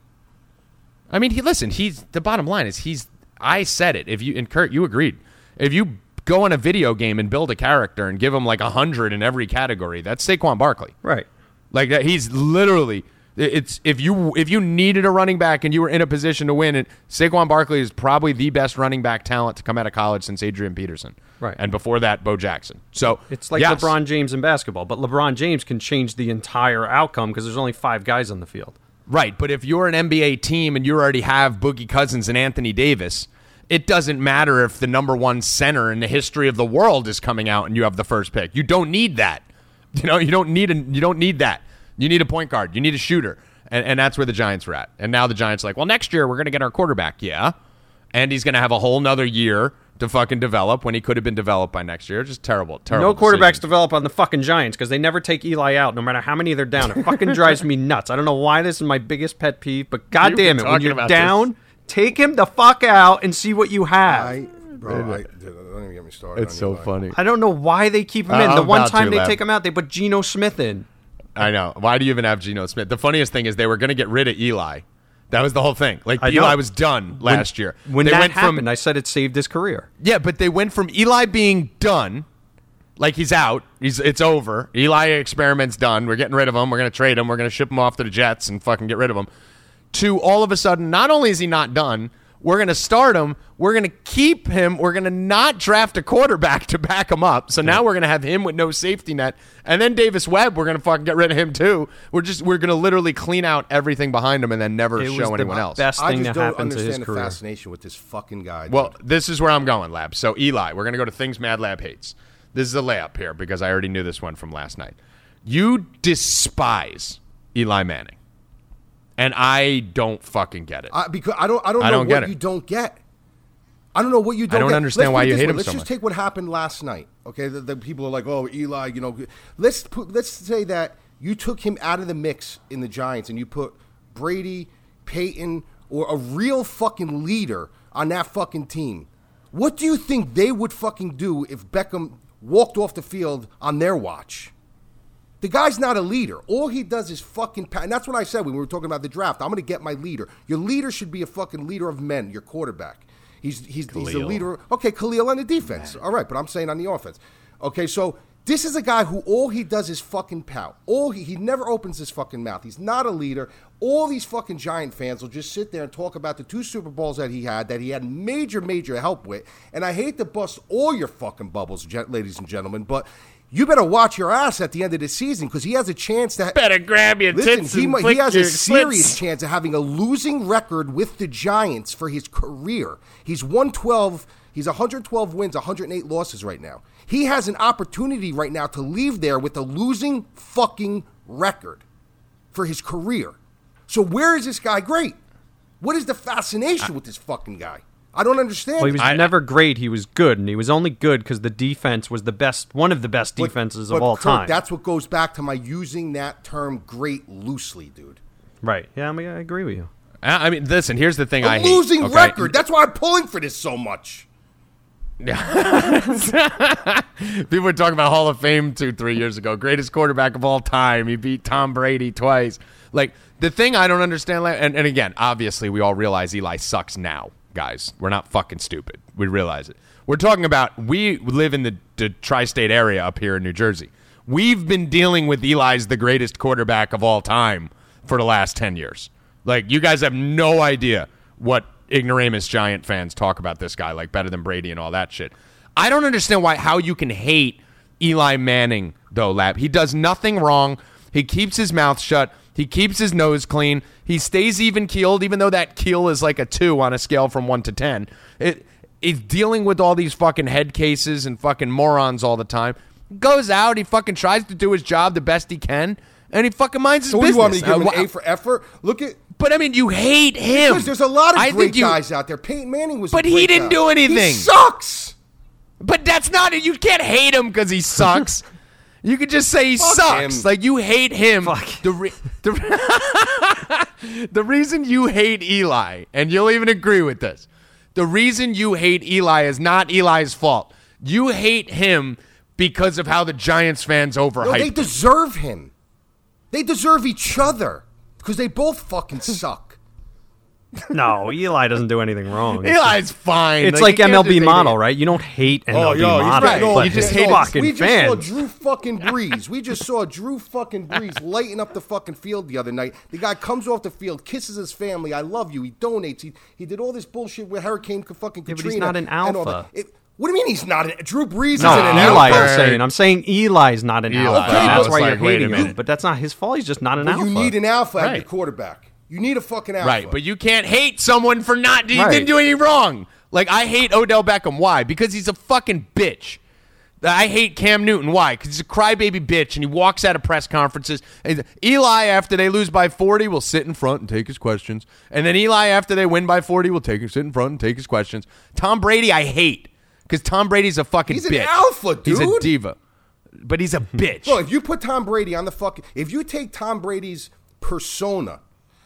I mean, he listen. He's the bottom line is he's. I said it. If you and Kurt, you agreed. If you go in a video game and build a character and give him like a hundred in every category, that's Saquon Barkley. Right. Like that, he's literally. It's if you if you needed a running back and you were in a position to win, it Saquon Barkley is probably the best running back talent to come out of college since Adrian Peterson, Right. And before that, Bo Jackson. So It's like yes. LeBron James in basketball, but LeBron James can change the entire outcome because there's only five guys on the field. Right, but if you're an NBA team and you already have Boogie Cousins and Anthony Davis, it doesn't matter if the number one center in the history of the world is coming out and you have the first pick. You don't need that. [laughs] You know, you don't need a, you don't need that. You need a point guard. You need a shooter, and, and that's where the Giants were at. And now the Giants are like, well, next year we're going to get our quarterback. Yeah, and he's going to have a whole nother year to fucking develop when he could have been developed by next year. Just terrible, terrible. No quarterbacks decision. develop on the fucking Giants because they never take Eli out, no matter how many they're down. It fucking [laughs] drives me nuts. I don't know why this is my biggest pet peeve, but You've goddamn it, when you're about down, take him the fuck out and see what you have. I, bro, I, don't even get me started. It's on so Eli. funny. I don't know why they keep him in. The I'm one time to, they Lab. take him out, they put Geno Smith in. I know. Why do you even have Geno Smith? The funniest thing is they were going to get rid of Eli. That was the whole thing. Like I Eli know. was done last year. When they that went happened, from I said it saved his career. yeah, but they went from Eli being done, like he's out, he's it's over. Eli experiment's done. We're getting rid of him. We're going to trade him. We're going to ship him off to the Jets and fucking get rid of him. To all of a sudden, not only is he not done, we're going to start him. We're going to keep him. We're going to not draft a quarterback to back him up. So now we're going to have him with no safety net, and then Davis Webb. We're going to fucking get rid of him too. We're just we're going to literally clean out everything behind him and then never It was show the anyone else. best I thing just that don't happened to his understand the career. fascination with this fucking guy. Well, this is where I'm going, Lab. So Eli, we're gonna go to things Mad Lab hates. This is a layup here because I already knew this one from last night. You despise Eli Manning, and I don't fucking get it. I, because I don't, I don't I know don't get what it. you don't get. I don't know what you don't. I don't get. understand Let's why you hate way. him Let's so just much. take what happened last night. Okay, the, the people are like, "Oh, Eli," you know. Let's put, let's say that you took him out of the mix in the Giants and you put Brady, Peyton, or a real fucking leader on that fucking team. What do you think they would fucking do if Beckham walked off the field on their watch? The guy's not a leader. All he does is fucking. Pa- and that's what I said when we were talking about the draft. I'm going to get my leader. Your leader should be a fucking leader of men. Your quarterback. He's he's, he's a leader. Okay, Khalil on the defense. All right, but I'm saying on the offense. Okay, so this is a guy who all he does is fucking pout. All he he never opens his fucking mouth. He's not a leader. All these fucking Giant fans will just sit there and talk about the two Super Bowls that he had, that he had major, major help with. And I hate to bust all your fucking bubbles, ladies and gentlemen, but you better watch your ass at the end of the season because he has a chance to. Better grab your Listen, tits he, he has a serious chance of having a losing record with the Giants for his career. He's 112. He's 112 wins, 108 losses right now. He has an opportunity right now to leave there with a losing fucking record for his career. So where is this guy great? What is the fascination with this fucking guy? I don't understand. Well, he was I- never great. He was good, and he was only good because the defense was the best, one of the best But- defenses but of all Kurt, time. That's what goes back to my using that term "great" loosely, dude. right? Yeah, I, mean, I agree with you. I I mean, listen. Here's the thing. A I hate, losing okay? record. That's why I'm pulling for this so much. Yeah. [laughs] People were talking about Hall of Fame two, three years ago. Greatest quarterback of all time. He beat Tom Brady twice. Like the thing I don't understand, and, and again, obviously we all realize Eli sucks now, guys. We're not fucking stupid. We realize it. We're talking about we live in the, the tri-state area up here in New Jersey. We've been dealing with Eli's the greatest quarterback of all time for the last ten years. Like you guys have no idea what ignoramus Giant fans talk about this guy like better than Brady and all that shit. I don't understand why how you can hate Eli Manning though, Lab. He does nothing wrong. He keeps his mouth shut. He keeps his nose clean. He stays even keeled, even though that keel is like a two on a scale from one to ten. It he's dealing with all these fucking head cases and fucking morons all the time. Goes out, he fucking tries to do his job the best he can, and he fucking minds his So business. you want me to give him an A for effort? Look at but I mean, you hate him. because there's a lot of I great you, guys out there. Peyton Manning was, But he didn't guy. do anything. He sucks. But that's not it. You can't hate him because he sucks. [laughs] you could just say he Fuck sucks. him. Like you hate him. Fuck. The, re- the, [laughs] the reason you hate Eli, and you'll even agree with this, the reason you hate Eli is not Eli's fault. You hate him because of how the Giants fans overhype. No, they him. deserve him. They deserve each other because they both fucking suck. [laughs] No, Eli doesn't do anything wrong. Eli's fine. It's like, you MLB model, him. right? You don't hate MLB Oh, yo, model, right. No, but you just his hate- fucking we just fans. saw Drew fucking Brees. We just saw Drew fucking Brees lighting up the fucking field the other night. The guy comes off the field, kisses his family. I love you. He donates. He, he did all this bullshit with Hurricane fucking Yeah, but Katrina. he's not an alpha. what do you mean he's not an Drew Brees no, isn't an Eli. alpha? I'm saying. I'm saying Eli's not an Eli. alpha. Okay, That's why like, you're wait a hating him. minute. But that's not his fault. He's just not an But alpha. you need an alpha at Right. your quarterback. You need a fucking alpha. Right, but you can't hate someone for not he Right. didn't do anything wrong. Like I hate Odell Beckham. Why? Because he's a fucking bitch. I hate Cam Newton. Why? Because he's a crybaby bitch, and he walks out of press conferences. And Eli, after they lose by forty, will sit in front and take his questions. And then Eli, after they win by forty, will take sit in front and take his questions. Tom Brady, I hate because Tom Brady's a fucking He's an bitch. alpha, He's a diva, but he's a [laughs] bitch. Bro, if you put Tom Brady on the fucking, if you take Tom Brady's persona,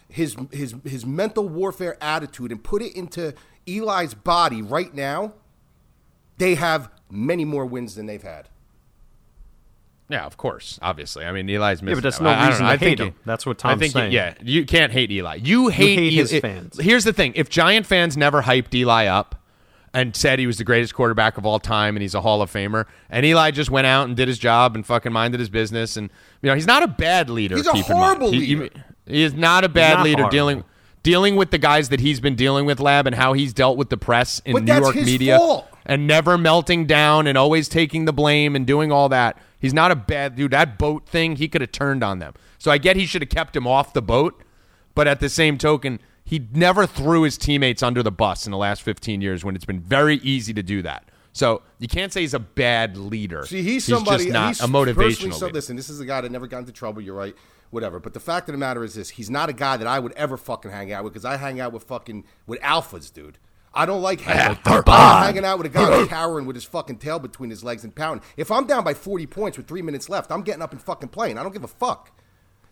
his his his mental warfare attitude, and put it into Eli's body right now, they have many more wins than they've had. Yeah, of course, obviously. I mean, Eli's missing. but that's no I- I don't reason know. to I think hate him. he- That's what I Tom's think. saying. Yeah, you can't hate Eli. You hate, hate his Eli- fans. Here's the thing: if Giant fans never hyped Eli up and said he was the greatest quarterback of all time and he's a Hall of Famer, and Eli just went out and did his job and fucking minded his business, and you know he's not a bad leader. He's a keep in horrible He- he- leader. He, is not a bad not leader horrible. dealing dealing with the guys that he's been dealing with, Lab, and how he's dealt with the press in But New York media fault. and never melting down and always taking the blame and doing all that. He's not a bad dude. That boat thing, he could have turned on them. So I get he should have kept him off the boat, but at the same token, he never threw his teammates under the bus in the last 15 years when it's been very easy to do that. So you can't say he's a bad leader. See, he's somebody. just not he's a motivational So leader. listen, this is a guy that never got into trouble. You're right. Whatever. But the fact of the matter is this: he's not a guy that I would ever fucking hang out with because I hang out with fucking with alphas, dude. I don't like hanging, I'm hanging out with a guy [laughs] who's cowering with his fucking tail between his legs and pounding. If I'm down by 40 points with three minutes left, I'm getting up and fucking playing. I don't give a fuck.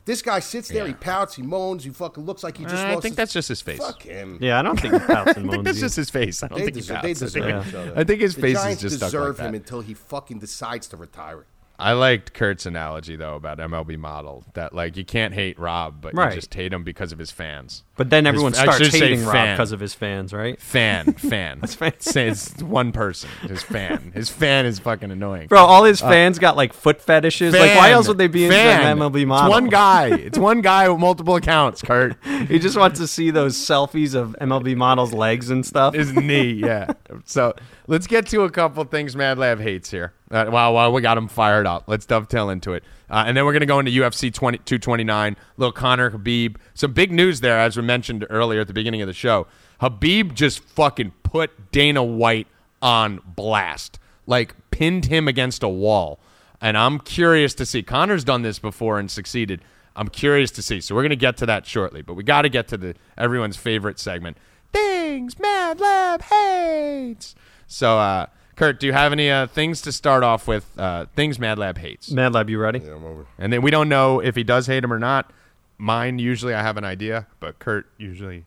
This guy sits there, he pouts, he moans, he fucking looks like he just I lost think his- that's just his face. Fuck him. Yeah, I don't think he pouts and [laughs] I think that's just his face. I don't They think he deserve, they pouts. deserve Yeah. each other. I think his the face is Giants just stuck deserve like him that. until he fucking decides to retire. I liked Kurt's analogy though about MLB model that like you can't hate Rob, but Right. you just hate him because of his fans. But then everyone I starts hating Rob because of his fans, right? Fan, [laughs] fan. That's fan. It's one person. His fan. His fan is fucking annoying. Bro, all his uh, fans got like foot fetishes. like, why else would they be into Fan. the MLB model? It's one guy. [laughs] It's one guy with multiple accounts. Kurt [laughs] He just wants to see those selfies of MLB models' legs and stuff. his knee. Yeah. So let's get to a couple things Mad Lab hates here. Uh, wow, wow, we got him fired up. Let's dovetail into it, uh, and then we're gonna go into UFC 20, 229. Little Conor Khabib. Some big news there, as we mentioned earlier at the beginning of the show. Khabib just fucking put Dana White on blast, like pinned him against a wall. And I'm curious to see. Conor's done this before and succeeded. I'm curious to see. So we're gonna get to that shortly, but we got to get to the everyone's favorite segment. Things Mad Lab hates. So, uh, Kurt, do you have any uh, things to start off with? Uh, things Mad Lab hates, Mad Lab, you ready? Yeah, I'm over. and then we don't know if he does hate him or not. Mine usually I have an idea, but Kurt usually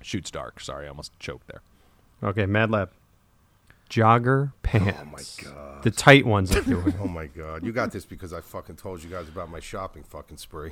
shoots dark. Sorry, I almost choked there. Okay, Mad Lab. Jogger pants. Oh my god. The tight ones. [laughs] Oh my god. You got this because I fucking told you guys about my shopping fucking spree.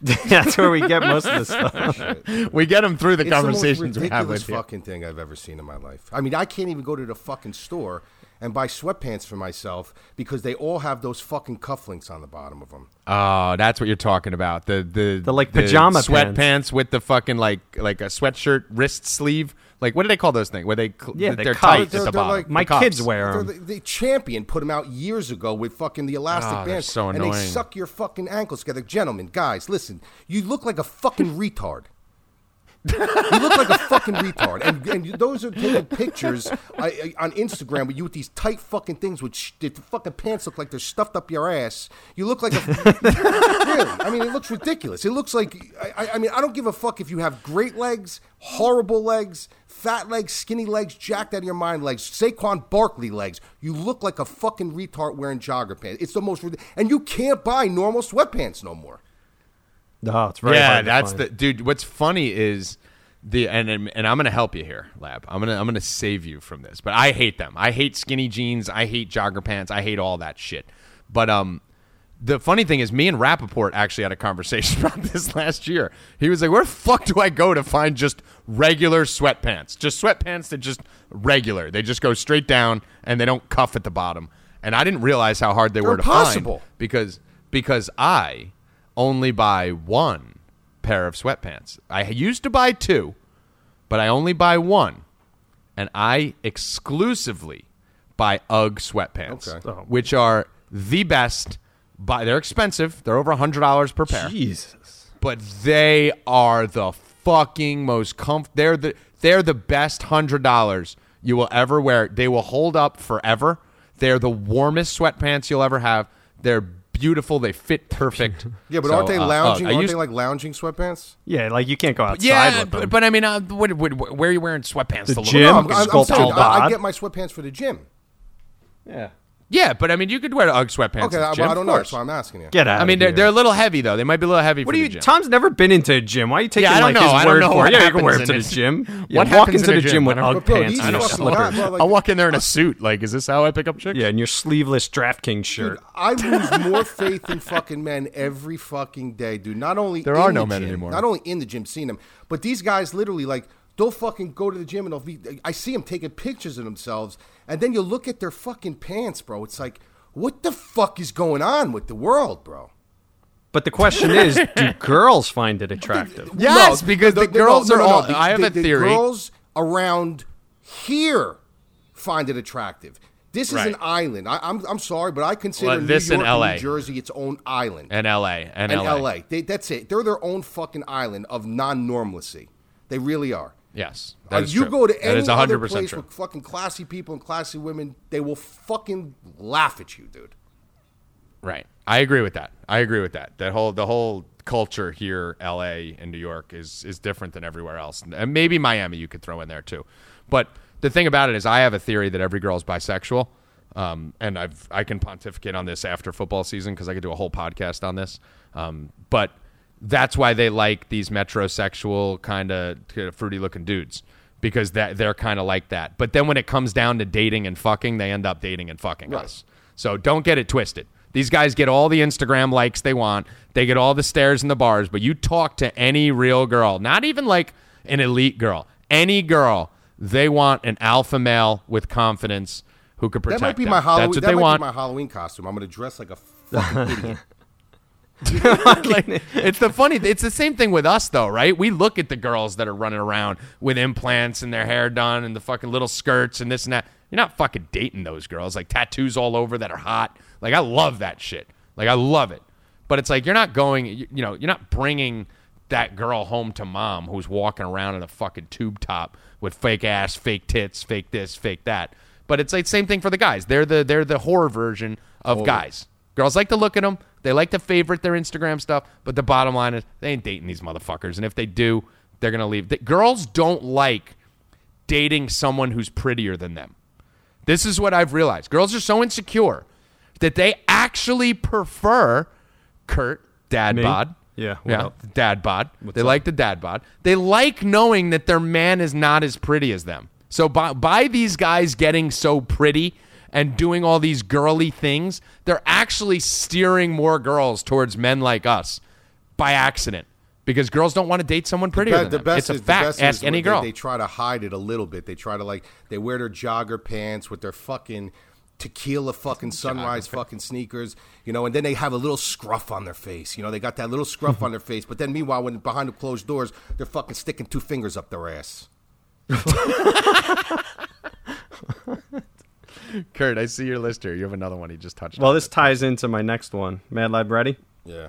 [laughs] That's where we get most of the stuff. [laughs] We get them through the It's the most conversations we have ridiculous with you. fucking thing I've ever seen in my life. I mean, I can't even go to the fucking store and buy sweatpants for myself because they all have those fucking cufflinks on the bottom of them. Oh, that's what you're talking about. The the The, like, pajama sweatpants pants. with the fucking like like a sweatshirt wrist sleeve. Like what do they call those things? Where they cl- Yeah, they're, they tight They're- the they're bottom. like- My The kids wear them. The, the champion put them out years ago with fucking the elastic Oh, they're bands, so and they suck your fucking ankles together. Gentlemen, guys, listen, you look like a fucking retard. you look like a fucking retard, and and those are taking pictures I, I, on Instagram with you with these tight fucking things, which the fucking pants look like they're stuffed up your ass. You look like a [laughs] really. I mean, it looks ridiculous. It looks like I, I- I mean, I don't give a fuck if you have great legs, horrible legs, fat legs, skinny legs, jacked out of your mind legs, Saquon Barkley legs. You look like a fucking retard wearing jogger pants. It's the most, and you can't buy normal sweatpants no more. No, it's very yeah, hard to that's find. the dude. What's funny is the and and and I'm gonna help you here, Lab. I'm gonna I'm gonna save you from this. But I hate them. I hate skinny jeans. I hate jogger pants. I hate all that shit. But um, the funny thing is, me and Rappaport actually had a conversation [laughs] about this last year. He was like, "Where the fuck do I go to find just regular sweatpants? Just sweatpants that just regular. They just go straight down and they don't cuff at the bottom." And I didn't realize how hard they They're were to impossible. find because because I only buy one pair of sweatpants. I used to buy two, but I only buy one, and I exclusively buy UGG sweatpants, Okay. Oh. which are the best. Buy they're expensive. They're over hundred dollars per pair, Jesus. but they are the fucking most comf. They're the they're the best hundred dollars you will ever wear. They will hold up forever. They're the warmest sweatpants you'll ever have. They're beautiful. They fit perfect. [laughs] Yeah, but So, aren't they uh, lounging? Ugg. I aren't used- they like lounging sweatpants? Yeah, like you can't go outside yeah, with them. but, but I mean, uh, what, what, where are you wearing sweatpants? The to look- gym? No, I'm, Jim, I'm, I'm sculpt saying I, I get my sweatpants for the gym. yeah. Yeah, but I mean, you could wear UGG sweatpants. Okay, at uh, the I, gym, I don't of know. course. So I'm asking you. Get out. I mean, of they're, they're a little heavy though. They might be a little heavy What for do the you? gym. Tom's never been into a gym. Why are you taking Yeah, I don't like know. his I don't word know for what it? Yeah, you can wear it to in the it. gym. [laughs] Yeah, What walk happens into in the a gym gym? with I don't- UGG Bro, pants these and a fucking slipper. guys, bro, like- I'll walk in there in a suit. Like, is this how I pick up chicks? Yeah, and your sleeveless DraftKings shirt. Dude, I lose more faith in fucking men every fucking day, dude. Not only There in are no the men gym, anymore. Not only in the gym seeing them, but these guys literally like they'll fucking go to the gym and they'll be. I see them taking pictures of themselves, and then you look at their fucking pants, bro. It's like, what the fuck is going on with the world, bro? But the question is, do [laughs] girls find it attractive? Yes, because the girls are all- The, I have the- a the theory. girls around here find it attractive. This is Right. an island. I, I'm I'm sorry, but I consider Well, New this in York and LA. New Jersey its own island And L.A. And, and L.A. LA. They, that's it. They're their own fucking island of non-normalcy. They really are. Yes, that is you true. go to any other 100% place true. with fucking classy people and classy women, they will fucking laugh at you, dude. Right. I agree with that. I agree with that. That whole the whole culture here, L.A. and New York, is is different than everywhere else, and maybe Miami you could throw in there too. But the thing about it is, I have a theory that every girl is bisexual, um, and I've I can pontificate on this after football season because I could do a whole podcast on this. Um, but that's why they like these metrosexual kind of fruity looking dudes because that they're kind of like that. But then when it comes down to dating and fucking, they end up dating and fucking us. So don't get it twisted. These guys get all the Instagram likes they want. They get all the stares in the bars. But you talk to any real girl, not even like an elite girl, any girl, they want an alpha male with confidence who could protect That might be them. my Halloween. That's what that they might want. be my Halloween costume. I'm gonna dress like a fucking [laughs] idiot. [laughs] like, it's the funny. It's the same thing with us, though, right? We look at the girls that are running around with implants and their hair done and the fucking little skirts and this and that. You're not fucking dating those girls, like tattoos all over that are hot. Like I love that shit. Like I love it. But it's like you're not going. You, you know, you're not bringing that girl home to mom who's walking around in a fucking tube top with fake ass, fake tits, fake this, fake that. But it's like same thing for the guys. They're the they're the horror version of guys. Girls like to look at them. They like to favorite their Instagram stuff. But the bottom line is they ain't dating these motherfuckers. And if they do, they're gonna leave. The, girls don't like dating someone who's prettier than them. This is what I've realized. Girls are so insecure that they actually prefer Kurt dad Me? bod. Yeah, yeah, up? dad bod. they like the dad bod. They like knowing that their man is not as pretty as them. So by, by these guys getting so pretty and doing all these girly things, they're actually steering more girls towards men like us by accident. Because girls don't want to date someone prettier Be- than the them. best It's a is, the fact. Ask any girl. They, they try to hide it a little bit. They try to like they wear their jogger pants with their fucking tequila fucking sunrise fucking sneakers, you know, and then they have a little scruff on their face. You know, they got that little scruff [laughs] on their face, but then meanwhile, when behind the closed doors, they're fucking sticking two fingers up their ass. [laughs] [laughs] [laughs] Kurt, I see your list here. You have another one you just touched Well, on. this ties into my next one. Mad Lab ready? Yeah.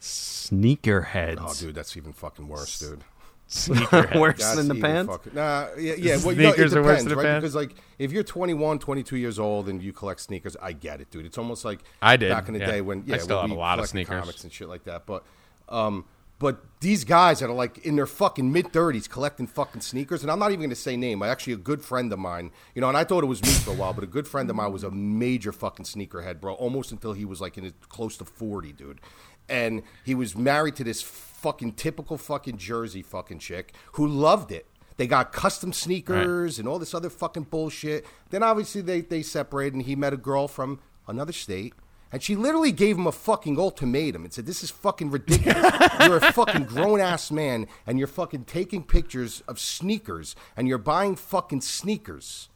Sneakerheads. Oh, dude, that's even fucking worse, dude. Sneakerhead. [laughs] Worse That's than the pants? fucking- nah, yeah, yeah. Well, you know, it Sneakers are worse depends, than the right? pants? Because like, if you're 21, 22 years old and you collect sneakers, I get it, dude. It's almost like I did, back in the yeah. day when I yeah, still have we a lot of sneakers. comics and shit like that. But, um, but these guys that are like in their fucking mid 30s collecting fucking sneakers, and I'm not even going to say name. I actually a good friend of mine, you know, and I thought it was me for a while, but a good friend of mine was a major fucking sneakerhead, bro. Almost until he was like in his close to 40, dude, and he was married to this fucking typical fucking Jersey fucking chick who loved it. They got custom sneakers and all this other fucking bullshit. Then obviously they, they separated and he met a girl from another state. And she literally gave him a fucking ultimatum and said, This is fucking ridiculous. you're a [laughs] fucking grown ass man and you're fucking taking pictures of sneakers and you're buying fucking sneakers.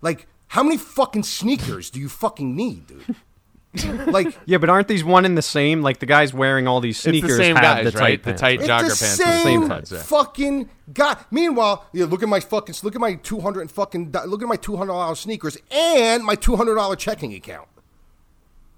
Like, how many fucking sneakers do you fucking need, dude? [laughs] Like, Yeah, but aren't these one and the same? Like the guys wearing all these sneakers it's sneakers the same have guys, the tight right? pants. The tight It's jogger the pants. same the same cuts. Yeah. fucking guy. Meanwhile, yeah, look at my fucking look at my two hundred fucking look at my two hundred dollars sneakers and my two hundred dollar checking account.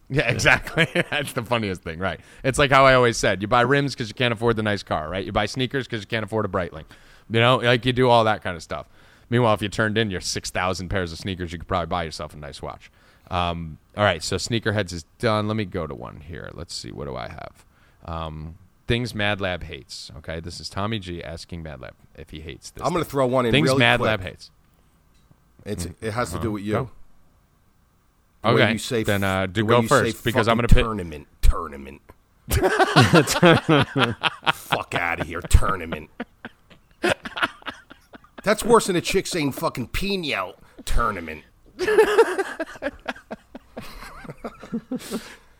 Yeah, exactly. [laughs] That's the funniest thing, right? It's like how I always said: you buy rims because you can't afford the nice car, right? You buy sneakers because you can't afford a Breitling. You know, like you do all that kind of stuff. Meanwhile, if you turned in your six thousand pairs of sneakers, you could probably buy yourself a nice watch. Um, all right, so sneakerheads is done. Let me go to one here. Let's see. What do I have? Um, things Mad Lab hates. Okay, this is Tommy G asking Mad Lab if he hates this. I'm gonna throw one in things really Mad quick. Lab hates. It's it has to do with you. Go. The way Okay, you say then uh, the do way go first because I'm fucking gonna pick. tournament tournament. [laughs] Fuck out of here, tournament. That's worse than a chick saying fucking pino tournament. it's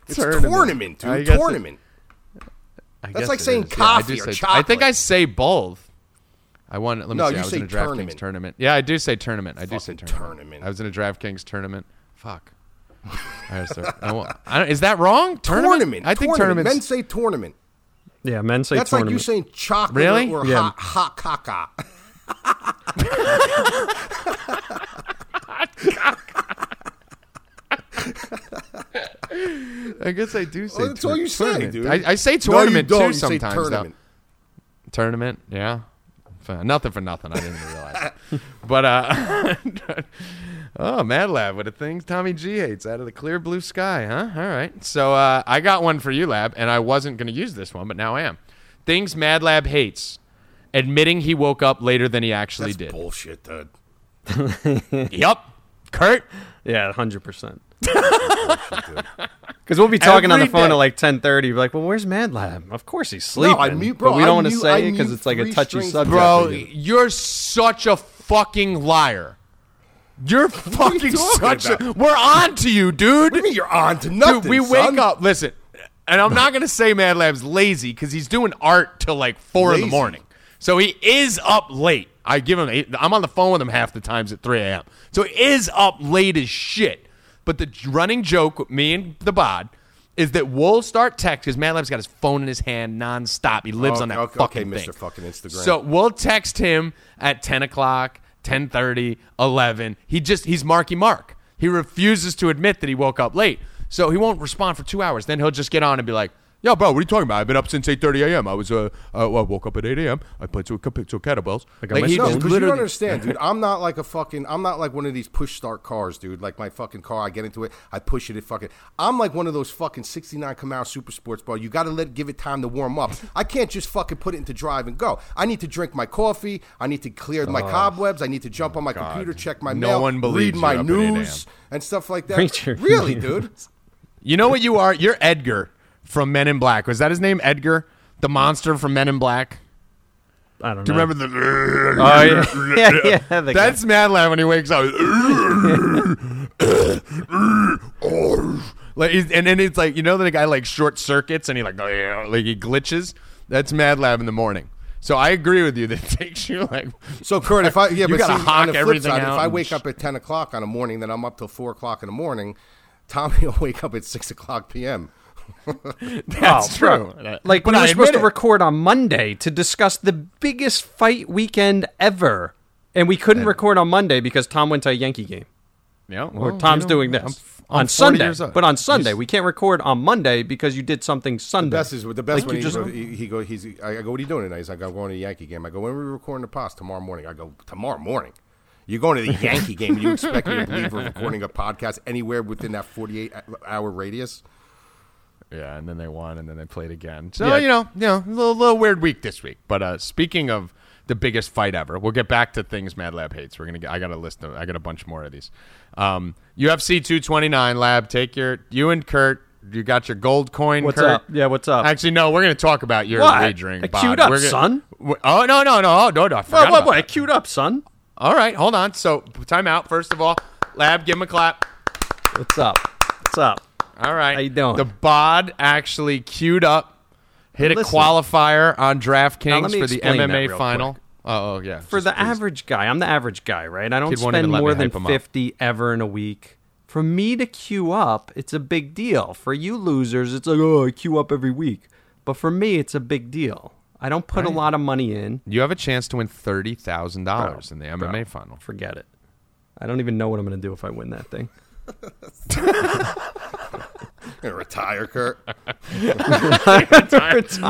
[laughs] Tournament. tournament, I dude. guess it- Tournament. I That's like saying is. Yeah, I coffee or say- I think I say both. I won. Let me No, see. you I was say in a DraftKings tournament. tournament. Yeah, I do say tournament. I do say tournament. tournament. I was in a DraftKings tournament. Fuck. Is that wrong? Tournament. Tournament. I think tournament. Men say tournament. Yeah, men say That's like you saying chocolate Really? or Yeah. hot, hot caca. I guess I do say. Well, that's all tour- you say, tournament. dude. I, I say No, you tournament don't. too You say sometimes. tournament. Tournament, yeah. F- Nothing for nothing. I didn't realize. but uh, [laughs] [laughs] oh, Mad Lab, what a thing Tommy G hates out of the clear blue sky, huh? All right. So uh, I got one for you, Lab, and I wasn't going to use this one, but now I am. Things Mad Lab hates: admitting he woke up later than he actually That's did. bullshit, dude. [laughs] yep. Kurt. yeah, hundred percent. [laughs] Because we'll be talking on the phone day. at like ten thirty. Be like, "Well, where's Mad Lab? Of course he's sleeping." I mute- bro, but we don't want to say I it because it's like a touchy strings subject. Bro, you're such a fucking liar. You're [laughs] fucking talking such a. We're on to you, dude. What do you mean you're on to nothing? Dude, we son? wake up. Listen, and I'm not gonna say Mad Lab's lazy because he's doing art till like four in the morning. So he is up late. I give him. eight- I'm on the phone with him half the times at 3 a.m. So he is up late as shit. But the running joke with me and the bod is that we'll start text because Mad Lab's got his phone in his hand nonstop. He lives Oh, on that okay, fucking okay, thing. Mr. fucking Instagram. So we'll text him at 10 o'clock, 10.30, 11. He just, he's Marky Mark. He refuses to admit that he woke up late. So he won't respond for two hours. Then he'll just get on and be like, Yo, bro, what are you talking about? I've been up since 8.30 a.m. I was, uh, uh, well, I woke up at 8 a.m. I played two, two kettlebells. got Like, my he No, just because you don't literally- understand, dude. I'm not like a fucking. I'm not like one of these push start cars, dude. Like my fucking car, I get into it, I push it, it fucking. I'm like one of those fucking '69 Camaro Super Sports, bro. You got to let give it time to warm up. I can't just fucking put it into drive and go. I need to drink my coffee. I need to clear my cobwebs. I need to jump on my computer, check my No mail, one believes read you my up at 8 a.m. news and stuff like that. Read your really, news. dude. You know what you are? You're Edgar from Men in Black. Was that his name, Edgar? The monster from Men in Black? I don't Do know. you remember the... Oh yeah, [laughs] yeah, yeah. the guy- That's Mad Lab when he wakes up. [laughs] like, he's- and then it's like you know the guy like short circuits and he like [laughs] like he glitches. That's Mad Lab in the morning. So I agree with you. That it takes you like So Kurt, if I yeah, You but gotta see, hawk on the flip everything side, out if I wake sh- up at ten o'clock on a morning, then I'm up till four o'clock in the morning. Tommy will wake up at six o'clock p.m. [laughs] that's Oh, bro. true. Like But we I were supposed admit to record on Monday to discuss the biggest fight weekend ever, and we couldn't record on Monday because Tom went to a Yankee game. Yeah, Or Tom's you know, doing this I'm f- I'm on Sunday, but on Sunday You we can't record on Monday because you did something Sunday. The best is the best Like when you he, just- go, he, he go. He's. I, I go. What are you doing tonight? He's like, I'm going to a Yankee game. I go. When are we recording the post tomorrow morning? I go tomorrow morning. You're going to the [laughs] Yankee game. You expect me to believe we're recording a podcast anywhere within that 48 hour radius? Yeah, and then they won, and then they played again. So Yeah. you know, you know, a little, little weird week this week. But uh, speaking of the biggest fight ever, we'll get back to things Mad Lab hates. We're gonna. Get, I got a list of. I got a bunch more of these. Um, UFC 229 Lab. Take your you and Kurt. You got your gold coin. What's Kurt. up? Yeah, what's up? Actually, no. We're gonna talk about your What? wagering. I bod. queued up, We're gonna- son. Oh no no no oh, no no! I forgot what, what, what? I queued up, son. All right, hold on. So time out. First of all, Lab, give him a clap. What's up? What's up? All right. How you doing? The bod actually queued up, hit a qualifier on DraftKings for the MMA final. quick. Oh, yeah. For Just the please. average guy, I'm the average guy, right? I don't Kid spend more than hype him up. 50 ever in a week. For me to queue up, it's a big deal. For you losers, it's like, oh, I queue up every week. But for me, it's a big deal. I don't put a lot of money in. You have a chance to win thirty thousand dollars oh, in the MMA Bro, final. Forget it. I don't even know what I'm going to do if I win that thing. Gonna retire, Kurt.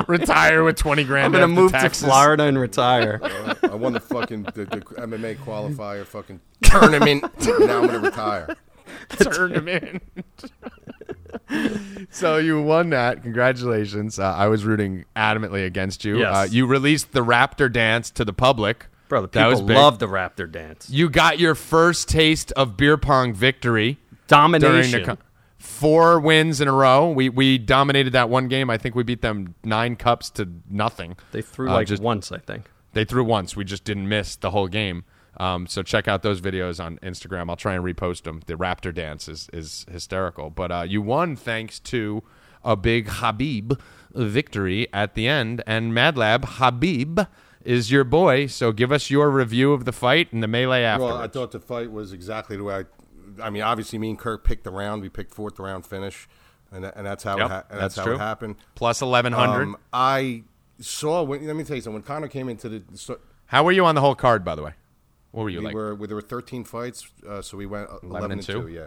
Retire with twenty grand. I'm going to move taxes. to Florida and retire. I won the fucking the, the MMA qualifier fucking tournament. now I'm gonna retire. [laughs] tournament. [laughs] so you won that. Congratulations. Uh, I was rooting adamantly against you. Yes. Uh, you released the Raptor dance to the public. Bro, the That people love the Raptor dance. You got your first taste of beer pong victory during Domination. the co- four wins in a row. We we dominated that one game. I think we beat them nine cups to nothing. they threw Uh, like just once, I think. they threw once. We just didn't miss the whole game. Um, so check out those videos on Instagram. I'll try and repost them. The Raptor dance is is hysterical. But uh, you won thanks to a big Khabib victory at the end. And Madlab Khabib is your boy. So give us your review of the fight and the melee afterwards. Well, I thought the fight was exactly the way I. I mean, obviously, me and Kirk picked the round. We picked fourth round finish, and, that- and that's how Yep, it ha- and that's that's, how true. it happened. Plus eleven hundred. Um, I saw. When, let me tell you something. When Conor came into the, so, How were you on the whole card, by the way? What were you we like? were there were 13 fights, uh, so we went uh, 11, and and two? two. Yeah.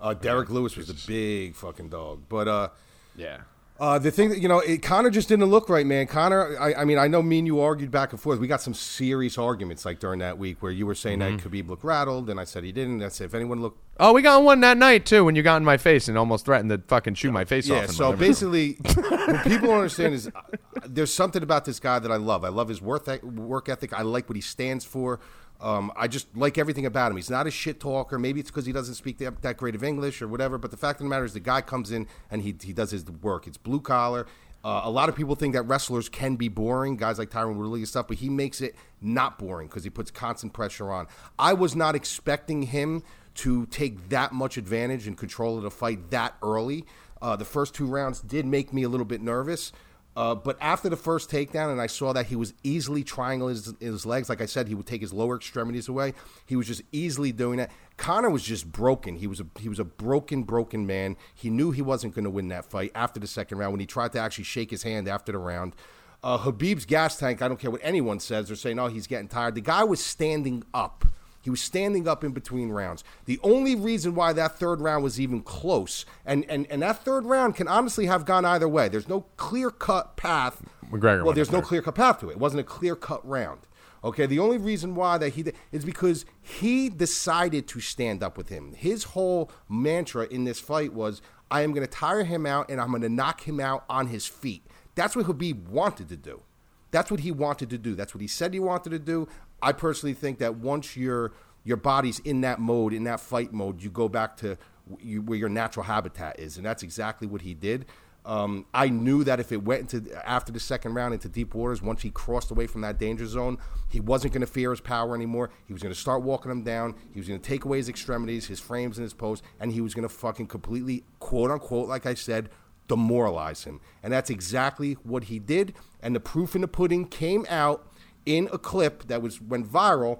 Uh, Derrick Lewis was a big fucking dog, but uh, yeah. Uh, the thing that you know, it, Conor just didn't look right, man. Conor, I, I mean, I know me and you argued back and forth. We got some serious arguments like during that week where you were saying Mm-hmm. that Khabib looked rattled, and I said he didn't. I said if anyone looked, Oh, we got one that night too when you got in my face and almost threatened to fucking shoot my face off. yeah. So room. basically, [laughs] what people don't understand is uh, there's something about this guy that I love. I love his work work ethic. I like what he stands for. Um, I just like everything about him. He's not a shit talker. Maybe it's because he doesn't speak that, that great of English or whatever. But the fact of the matter is, the guy comes in and he he does his work. It's blue collar. Uh, a lot of people think that wrestlers can be boring, guys like Tyron Woodley and stuff, but he makes it not boring because he puts constant pressure on. I was not expecting him to take that much advantage and control of the fight that early. Uh, the first two rounds did make me a little bit nervous. Uh, but after the first takedown, and I saw that he was easily triangling his, his legs. Like I said, he would take his lower extremities away. He was just easily doing that. Conor was just broken. He was a he was a broken, broken man. He knew he wasn't going to win that fight after the second round when he tried to actually shake his hand after the round. Uh, Khabib's gas tank. I don't care what anyone says. They're saying, "Oh, he's getting tired." The guy was standing up. He was standing up in between rounds. The only reason why that third round was even close, and, and, and that third round can honestly have gone either way. There's no clear cut path. McGregor Well, there's no clear cut path to it. It wasn't a clear cut round. Okay, the only reason why that he did is because he decided to stand up with him. His whole mantra in this fight was, "I am going to tire him out, and I'm going to knock him out on his feet." That's what Khabib wanted to do. That's what he wanted to do. That's what he said he wanted to do. I personally think that once your your body's in that mode, in that fight mode, you go back to you, where your natural habitat is, and that's exactly what he did. Um, I knew that if it went into after the second round into deep waters, once he crossed away from that danger zone, he wasn't going to fear his power anymore. He was going to start walking him down. He was going to take away his extremities, his frames, and his post, and he was going to fucking completely, quote unquote, like I said, demoralize him. And that's exactly what he did. And the proof in the pudding came out in a clip that was went viral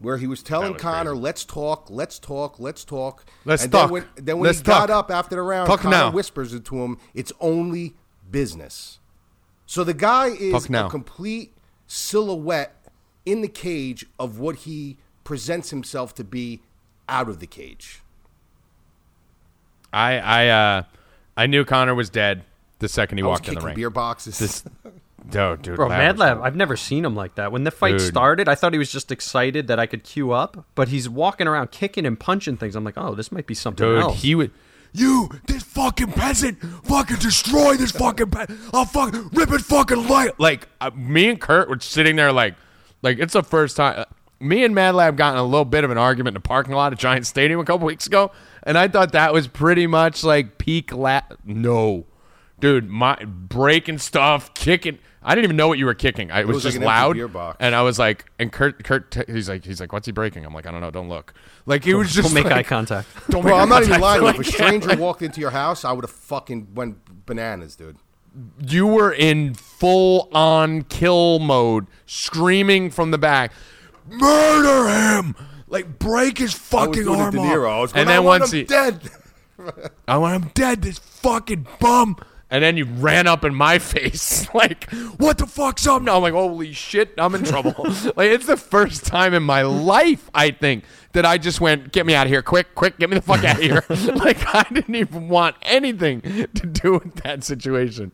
where he was telling was Conor, crazy. let's talk, let's talk, let's talk. Let's and talk. Then when, then when Let's he got up after the round, Talk Conor now. whispers it to him, it's only business. So the guy is a complete silhouette in the cage of what he presents himself to be out of the cage. I I uh I knew Conor was dead the second he I was walked in the ring. beer boxes. This, oh, dude, Bro, Mad was- Lab, I've never seen him like that. When the fight Dude. started, I thought he was just excited that I could queue up, but he's walking around kicking and punching things. I'm like, oh, this might be something Dude, else. he would. You, this fucking peasant, fucking destroy this fucking pe- I'll fucking rip it fucking light. Like, uh, me and Kurt were sitting there like, like it's the first time. Uh, me and Mad Lab got in a little bit of an argument in the parking lot at Giant Stadium a couple weeks ago, and I thought that was pretty much like peak la No. Dude, my breaking stuff, kicking. I didn't even know what you were kicking. I, it was, was like just an empty loud, beer box. and I was like, and Kurt, Kurt, he's like, he's like, what's he breaking? I'm like, I don't know, don't look. Like he was just Don't make like, eye contact. [laughs] Don't Bro, make I'm not even lying. Like, If a stranger like, [laughs] walked into your house, I would have fucking went bananas, dude. you were in full on kill mode, screaming from the back, murder him, like break his fucking doing arm off. I and then I once he, dead. I want him dead, this fucking bum. And then you ran up in my [laughs] face, [laughs] like, what the fuck's up now? I'm like, holy shit, I'm in trouble. [laughs] like, it's the first time in my life, I think, that I just went, get me out of here, quick, quick, get me the fuck out of here. like, I didn't even want anything to do with that situation.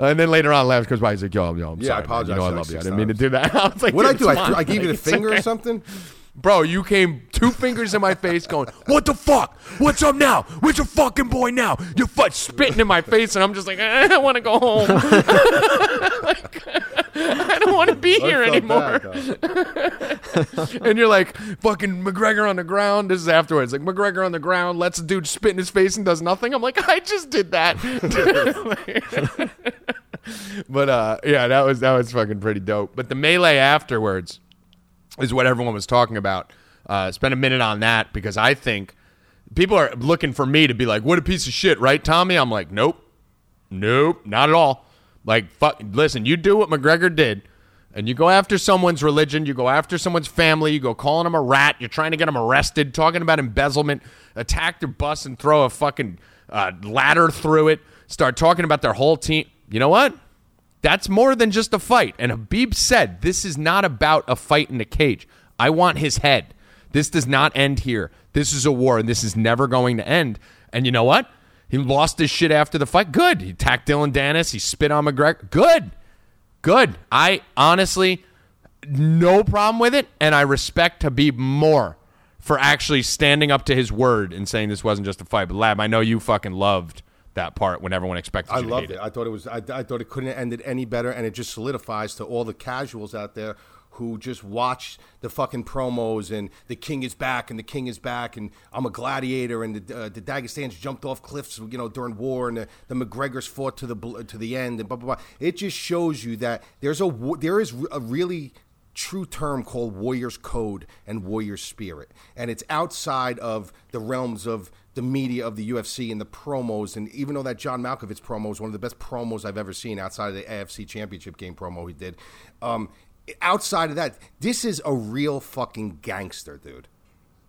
and then later on, Labs goes by, he's like, yo, yo, I'm Yeah, I sorry. man. apologize You know I like love you. I six didn't mean to times. do that. I was like, What I "It's do? I, fine. I gave you the It's finger okay." or something? Bro, you came two fingers in my face going, What the fuck? What's up now? Where's your fucking boy now? You're fuck spitting in my face, and I'm just like, eh, I want to go home. [laughs] Like, [laughs] I don't want to be here anymore. bad. [laughs] And you're like, fucking McGregor on the ground. This is afterwards. Like, McGregor on the ground, lets a dude spit in his face and does nothing. I'm like, I just did that. but uh, yeah, that was that was fucking pretty dope. But the melee afterwards is what everyone was talking about. Uh, spend a minute on that because I think people are looking for me to be like, "What a piece of shit," right, Tommy? I'm like, "Nope, nope, not at all." Like, fuck, listen, you do what McGregor did, and you go after someone's religion, you go after someone's family, you go calling them a rat, you're trying to get them arrested, talking about embezzlement, attack their bus and throw a fucking uh, ladder through it, start talking about their whole team. You know what? That's more than just a fight. And Khabib said, This is not about a fight in a cage. I want his head. This does not end here. This is a war, and this is never going to end. And you know what? He lost his shit after the fight. Good. He attacked Dillon Danis. He spit on McGregor. Good. Good. I honestly, no problem with it. And I respect Khabib more for actually standing up to his word and saying this wasn't just a fight. But, Lab, I know you fucking loved that part when everyone expected I loved hate it. I thought it was. I, I thought it couldn't have ended any better, and it just solidifies to all the casuals out there who just watch the fucking promos and the king is back and the king is back and I'm a gladiator and the, uh, the Dagestans jumped off cliffs you know during war and the, the McGregors fought to the to the end and blah blah blah. It just shows you that there's a there is a really true term called warrior's code and warrior spirit and it's outside of the realms of the media of the UFC and the promos and even though that John Malkovich promo is one of the best promos I've ever seen outside of the AFC championship game promo he did um, outside of that this is a real fucking gangster dude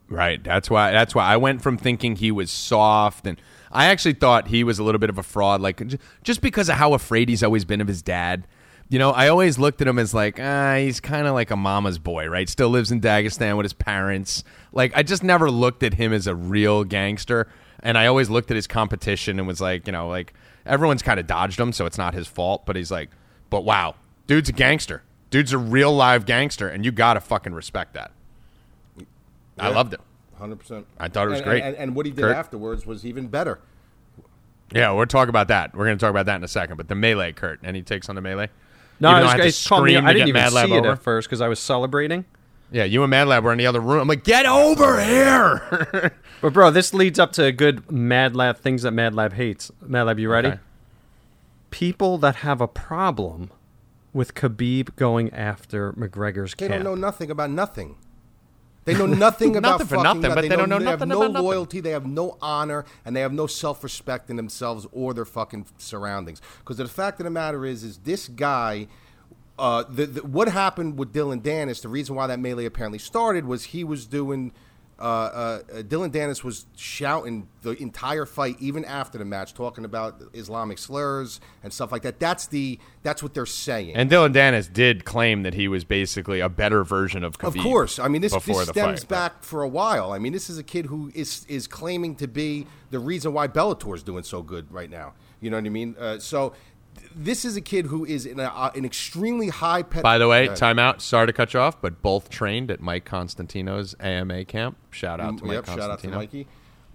Right. That's why. That's why I went from thinking he was soft, and I actually thought he was a little bit of a fraud, like just because of how afraid he's always been of his dad. You know, I always looked at him as like, ah, he's kind of like a mama's boy, right? Still lives in Dagestan with his parents. Like, I just never looked at him as a real gangster, and I always looked at his competition and was like, you know, like everyone's kind of dodged him, so it's not his fault. But he's like, but wow, dude's a gangster. Dude's a real live gangster, and you gotta fucking respect that. I loved it. Hundred percent. I thought it was and, great. And, and what he did Kurt? afterwards was even better. Yeah, we're talk about that. We're going to talk about that in a second. But the melee, Kurt, any takes on the melee? No, Even I, though was, had to it's called me, I didn't get even Mad Lab see it over? at first because I was celebrating. Yeah, you and Mad Lab were in the other room. I'm like, get over here. [laughs] But bro, this leads up to a good Mad Lab things that Mad Lab hates. Mad Lab, you ready? Okay. People that have a problem with Khabib going after McGregor's They camp. don't know nothing about nothing. They know nothing [laughs] about Nothing for fucking nothing, but they don't know nothing. They have no loyalty. They have no honor, and they have no self-respect in themselves or their fucking surroundings. Because the fact of the matter is, is this guy. Uh, the, the, what happened with Dillon Danis? The reason why that melee apparently started was he was doing. Uh, uh, Dillon Danis was shouting the entire fight, even after the match, talking about Islamic slurs and stuff like that. That's the that's what they're saying. And Dillon Danis did claim that he was basically a better version of Khabib. Of course, I mean this, this stems fight. back for a while. I mean, this is a kid who is is claiming to be the reason why Bellator is doing so good right now. You know what I mean? Uh, so this is a kid who is in a, uh, an extremely high. Pet- By the way, timeout. Sorry to cut you off, but both trained at Mike Constantino's AMA camp. Shout out to Mike yep, shout out to Mikey.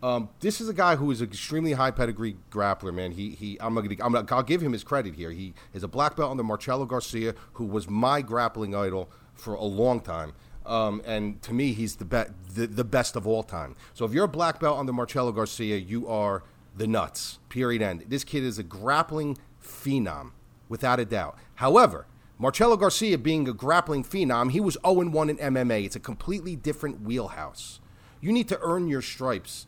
Um, this is a guy who is an extremely high pedigree grappler, man. He he. I'm gonna, I'm gonna I'll give him his credit here. He is a black belt under Marcelo Garcia, who was my grappling idol for a long time. Um, and to me, he's the, be- the the best of all time. So if you're a black belt under Marcelo Garcia, you are the nuts. Period. End. This kid is a grappling phenom, without a doubt. However, Marcelo Garcia being a grappling phenom, he was 0 1 in MMA. It's a completely different wheelhouse. You need to earn your stripes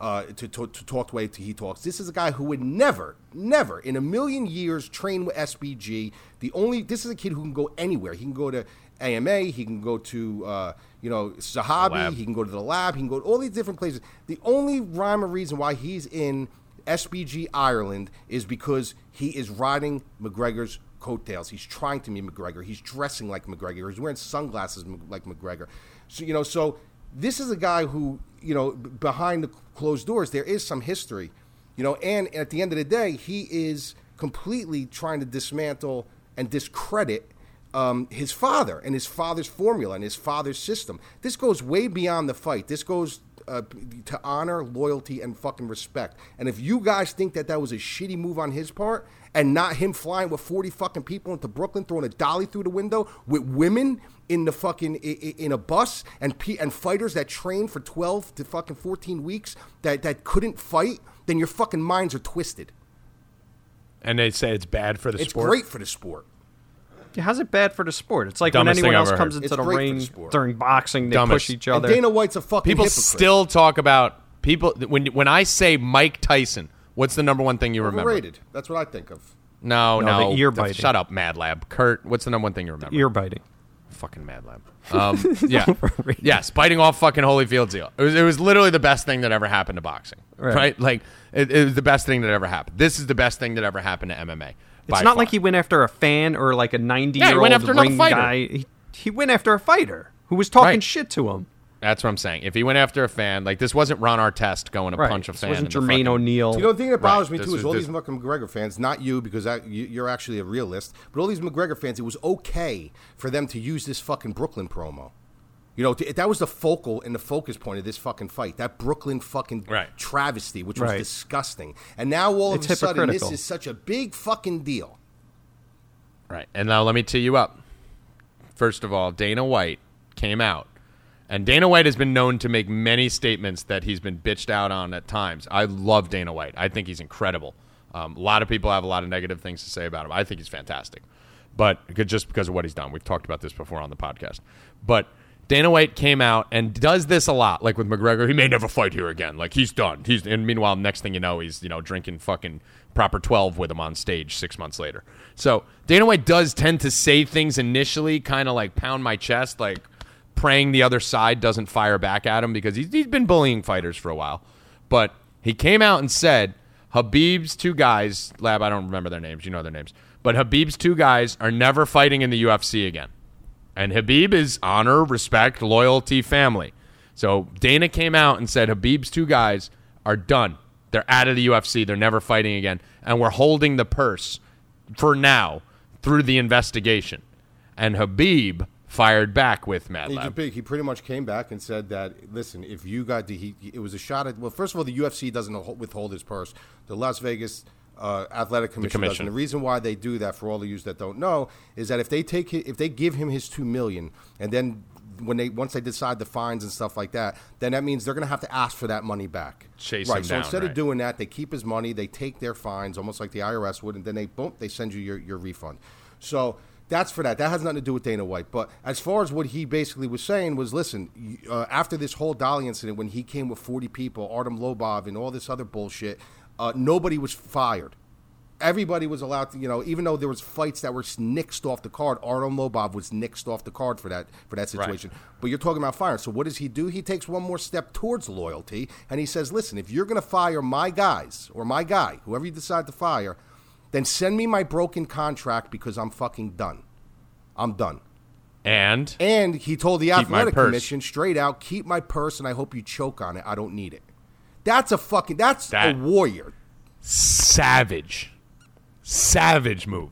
uh, to, to, to talk the way he talks. This is a guy who would never, never in a million years train with SBG. The only this is a kid who can go anywhere. He can go to AMA. He can go to uh, you know Sahabi. He can go to the lab. He can go to all these different places. The only rhyme or reason why he's in SBG Ireland is because he is riding McGregor's coattails. He's trying to be McGregor. He's dressing like McGregor. He's wearing sunglasses like McGregor. So you know, so this is a guy who you know behind the closed doors there is some history, you know, and at the end of the day, he is completely trying to dismantle and discredit um, his father and his father's formula and his father's system. This goes way beyond the fight. This goes uh, to honor, loyalty, and fucking respect. And if you guys think that that was a shitty move on his part, and not him flying with forty fucking people into Brooklyn, throwing a dolly through the window with women in the fucking in a bus, and pe- and fighters that trained for twelve to fucking fourteen weeks that that couldn't fight, then your fucking minds are twisted. And they say it's bad for the It's sport. It's great for the sport. How's it bad for the sport? It's like Dumbest when anyone thing I've else ever comes heard. into It's the great for the ring sport. during boxing, they Dumbest. push each And other. Dana White's a fucking People hypocrite. still talk about people when when I say Mike Tyson. What's the number one thing you remember? overrated. That's what I think of. No, No, no. the ear biting. Shut up, Mad Lab. Kurt, what's the number one thing you remember? Ear biting. fucking Mad Lab. Um, [laughs] yeah, yes, biting off fucking Holyfield's ear. It was, it was literally the best thing that ever happened to boxing. Right? Right. Like it, it was the best thing that ever happened. This is the best thing that ever happened to MMA. It's not like he went after a fan or like a 90 Yeah, he year went old after another ring guy. He, he went after a fighter who was talking Right. shit to him. That's what I'm saying. If he went after a fan, like this wasn't Ron Artest going to Right. punch a This fan. wasn't in the Jermaine O'Neal. You know, the thing that bothers Right. me This too was- is all this- these fucking McGregor fans, not you because that, you, you're actually a realist, but all these McGregor fans, it was okay for them to use this fucking Brooklyn promo. You know, th- that was the focal and the focus point of this fucking fight. That Brooklyn fucking Right. travesty, which was Right. disgusting. And now all It's of a sudden, this is such a big fucking deal. Right. And now let me tee you up. First of all, Dana White came out. And Dana White has been known to make many statements that he's been bitched out on at times. I love Dana White. I think he's incredible. Um, a lot of people have a lot of negative things to say about him. I think he's fantastic. But just because of what he's done. We've talked about this before on the podcast. But Dana White came out and does this a lot, like with McGregor. He may never fight here again. Like he's done. He's and meanwhile, next thing you know, he's you know drinking fucking proper twelve with him on stage six months later. So Dana White does tend to say things initially, kind of like pound my chest, like praying the other side doesn't fire back at him because he's, he's been bullying fighters for a while. But he came out and said Khabib's two guys, Lab, I don't remember their names, you know their names, but Khabib's two guys are never fighting in the UFC again. And Khabib is honor, respect, loyalty, family. So Dana came out and said Khabib's two guys are done. They're out of the UFC. They're never fighting again. And we're holding the purse for now through the investigation. And Khabib fired back with Mad He, he pretty much came back and said that, listen, if you got the, he, it was a shot at, well, first of all, the UFC doesn't withhold his purse. The Las Vegas uh, Athletic Commission, does. commission. And the reason why they do that, for all of you that don't know, is that if they take, if they give him his two million, and then when they once they decide the fines and stuff like that, then that means they're going to have to ask for that money back. Chase right. so down, instead right. of doing that, they keep his money, they take their fines, almost like the IRS would, and then they boom, they send you your, your refund. So that's for that. That has nothing to do with Dana White. But as far as what he basically was saying was, listen, uh, after this whole Dolly incident, when he came with 40 people, Artem Lobov, and all this other bullshit, uh, nobody was fired. Everybody was allowed to, you know, even though there was fights that were nixed off the card, Artem Lobov was nixed off the card for that for that situation. But you're talking about firing. So what does he do? He takes one more step towards loyalty, and he says, listen, if you're going to fire my guys or my guy, whoever you decide to fire, then send me my broken contract because I'm fucking done. I'm done. And And he told the athletic commission straight out, keep my purse and I hope you choke on it. I don't need it. That's a fucking that's That- a warrior. savage, savage move.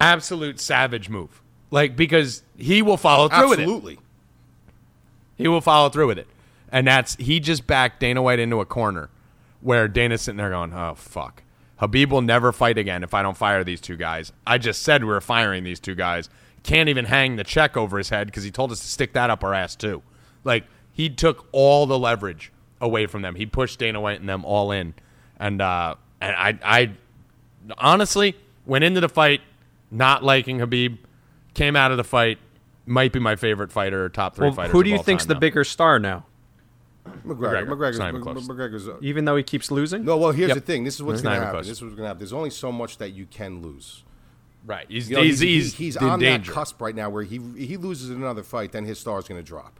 Absolute savage move. Like because he will follow through with it. Absolutely. He will follow through with it. And that's he just backed Dana White into a corner where Dana's sitting there going, "Oh fuck. Khabib will never fight again if I don't fire these two guys. I just said we were firing these two guys. Can't even hang the check over his head because he told us to stick that up our ass too. Like he took all the leverage away from them. He pushed Dana White and them all in. And uh and I I honestly went into the fight not liking Khabib, came out of the fight might be my favorite fighter, top three Well, fighters. who do you all think's the now. bigger star now? McGregor. McGregor. McGregor's, even Mc- McGregor's uh, Even though he keeps losing? No, well, here's Yep. the thing. This is what's It's going to happen. close. This is what's going to happen. There's only so much that you can lose. Right. He's You know, he's, he's, he's, he's on danger. that cusp right now where he he loses another fight, then his star is going to drop.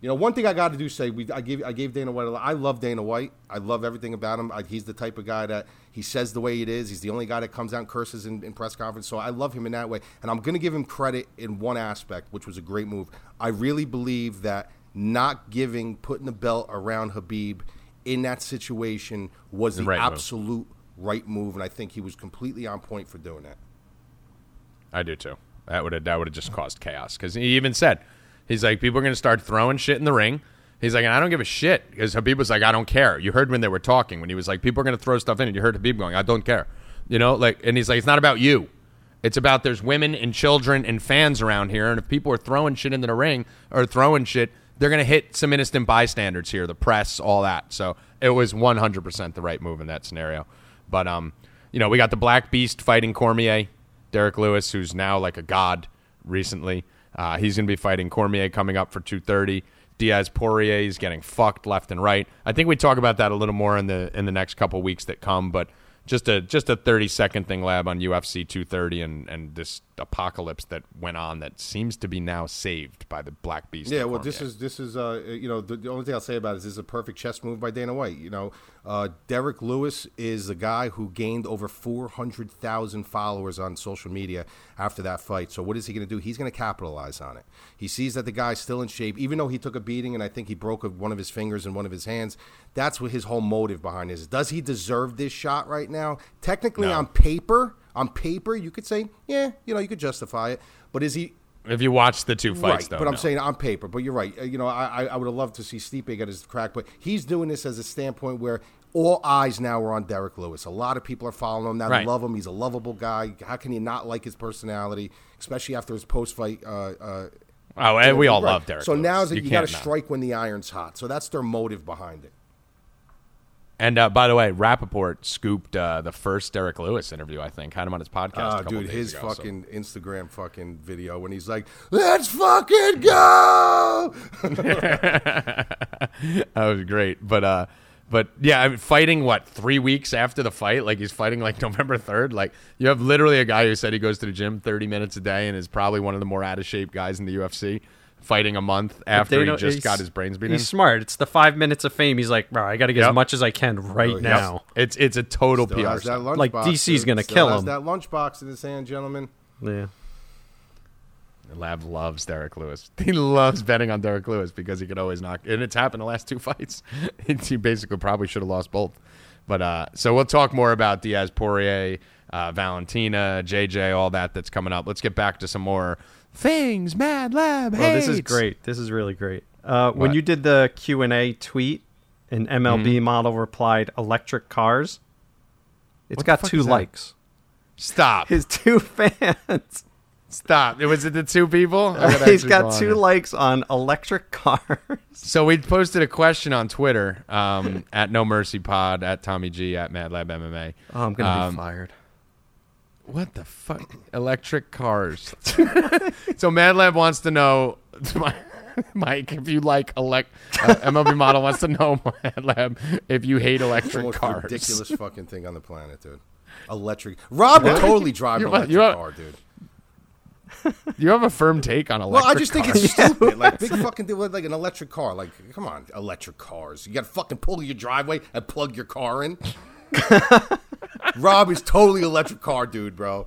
You know, one thing I got to do say we I gave I gave Dana White. A lot, I love Dana White. I love everything about him. I, he's the type of guy that he says the way it is. He's the only guy that comes out and curses in, in press conference. So I love him in that way. And I'm going to give him credit in one aspect, which was a great move. I really believe that not giving putting the belt around Khabib in that situation was the, right move. absolute right move, and I think he was completely on point for doing that. I do too. That would have that would have just caused chaos because he even said he's like people are going to start throwing shit in the ring. He's like, and I don't give a shit because Khabib was like, I don't care. You heard when they were talking when he was like, people are going to throw stuff in, and you heard Khabib going, I don't care. You know, like, and he's like, it's not about you. It's about there's women and children and fans around here, and if people are throwing shit into the ring or throwing shit, they're going to hit some innocent bystanders here, the press, all that. So it was 100% the right move in that scenario. But um, you know, we got the Black Beast fighting Cormier, Derrick Lewis, who's now like a god recently. Uh, he's going to be fighting Cormier coming up for 230. Diaz Poirier is getting fucked left and right. I think we talk about that a little more in the in the next couple weeks that come, but just a just a 30 second thing lab on UFC 230 and and this apocalypse that went on that seems to be now saved by the Black Beast. Yeah, well, this is this is uh, you know the, the only thing I'll say about it is this is a perfect chess move by Dana White. You know, uh, Derrick Lewis is the guy who gained over four hundred thousand followers on social media after that fight. So what is he going to do? He's going to capitalize on it. He sees that the guy's still in shape, even though he took a beating and I think he broke one of his fingers and one of his hands. That's what his whole motive behind is. Does he deserve this shot right now? Technically, No. on paper, on paper, you could say, yeah, you know, you could justify it. But is he if you watch the two fights, right, though, but I'm saying on paper. But you're right. Uh, You know, I I- would have loved to see Stipe get his crack, but he's doing this as a standpoint where all eyes now are on Derrick Lewis. A lot of people are following him now. Right. They love him. He's a lovable guy. How can you not like his personality, especially after his post fight? Uh, uh, oh, and we all right. love Derrick. So Lewis. now is that you, got to strike when the iron's hot. So that's their motive behind it. And uh, by the way, Rapaport scooped uh, the first Derrick Lewis interview. I think had him on his podcast. Ah, dude, his ago, so- fucking Instagram fucking video when he's like, "Let's fucking go." [laughs] that was great. But uh, but yeah, I mean, fighting what three weeks after the fight? Like he's fighting like [laughs] November third. Like you have literally a guy who said he goes to the gym thirty minutes a day and is probably one of the more out of shape guys in the UFC. Fighting a month after he just got his brains beaten. He's smart. It's the five minutes of fame. He's like, bro, I got to get Yep. as much as I can right Yep. now. It's it's a total Still PR has that stunt. Like, DC's gonna Still kill has him. That lunchbox in his hand, gentlemen. Yeah. Lab loves Derrick Lewis. [laughs] He loves betting on Derrick Lewis because he could always knock. And it's happened the last two [laughs] fights. [laughs] he basically probably should have lost both. But uh, so we'll talk more about Diaz, Poirier, uh, Valentina, JJ, all that that's coming up. Let's get back to some more things. Mad Lab. Oh, this is great. This is really great. Uh, when you did the Q and A tweet, an MLB Mm-hmm. model replied, "Electric cars." It's What the got fuck two is that? likes. Stop. His two fans. Stop. It was it the two people. [laughs] I gotta He's actually go got on two here. likes on electric cars. So we posted a question on Twitter um, at No Mercy Pod at Tommy G at Mad Lab MMA. Oh, I'm gonna Um, be fired. What the fuck? Electric cars. so Mad Lab wants to know, [laughs] Mike, if you like elect. Uh, MLB model wants to know, [laughs] Mad Lab, if you hate The electric most cars. ridiculous fucking thing on the planet, dude. Electric. Rob would totally drive an electric you- car, dude. You have a firm take on electric. Well, I just think cars. it's [laughs] stupid. Like big fucking with like an electric car. Like, come on, electric cars. You got to fucking pull your driveway and plug your car in. Rob is totally electric car dude, bro.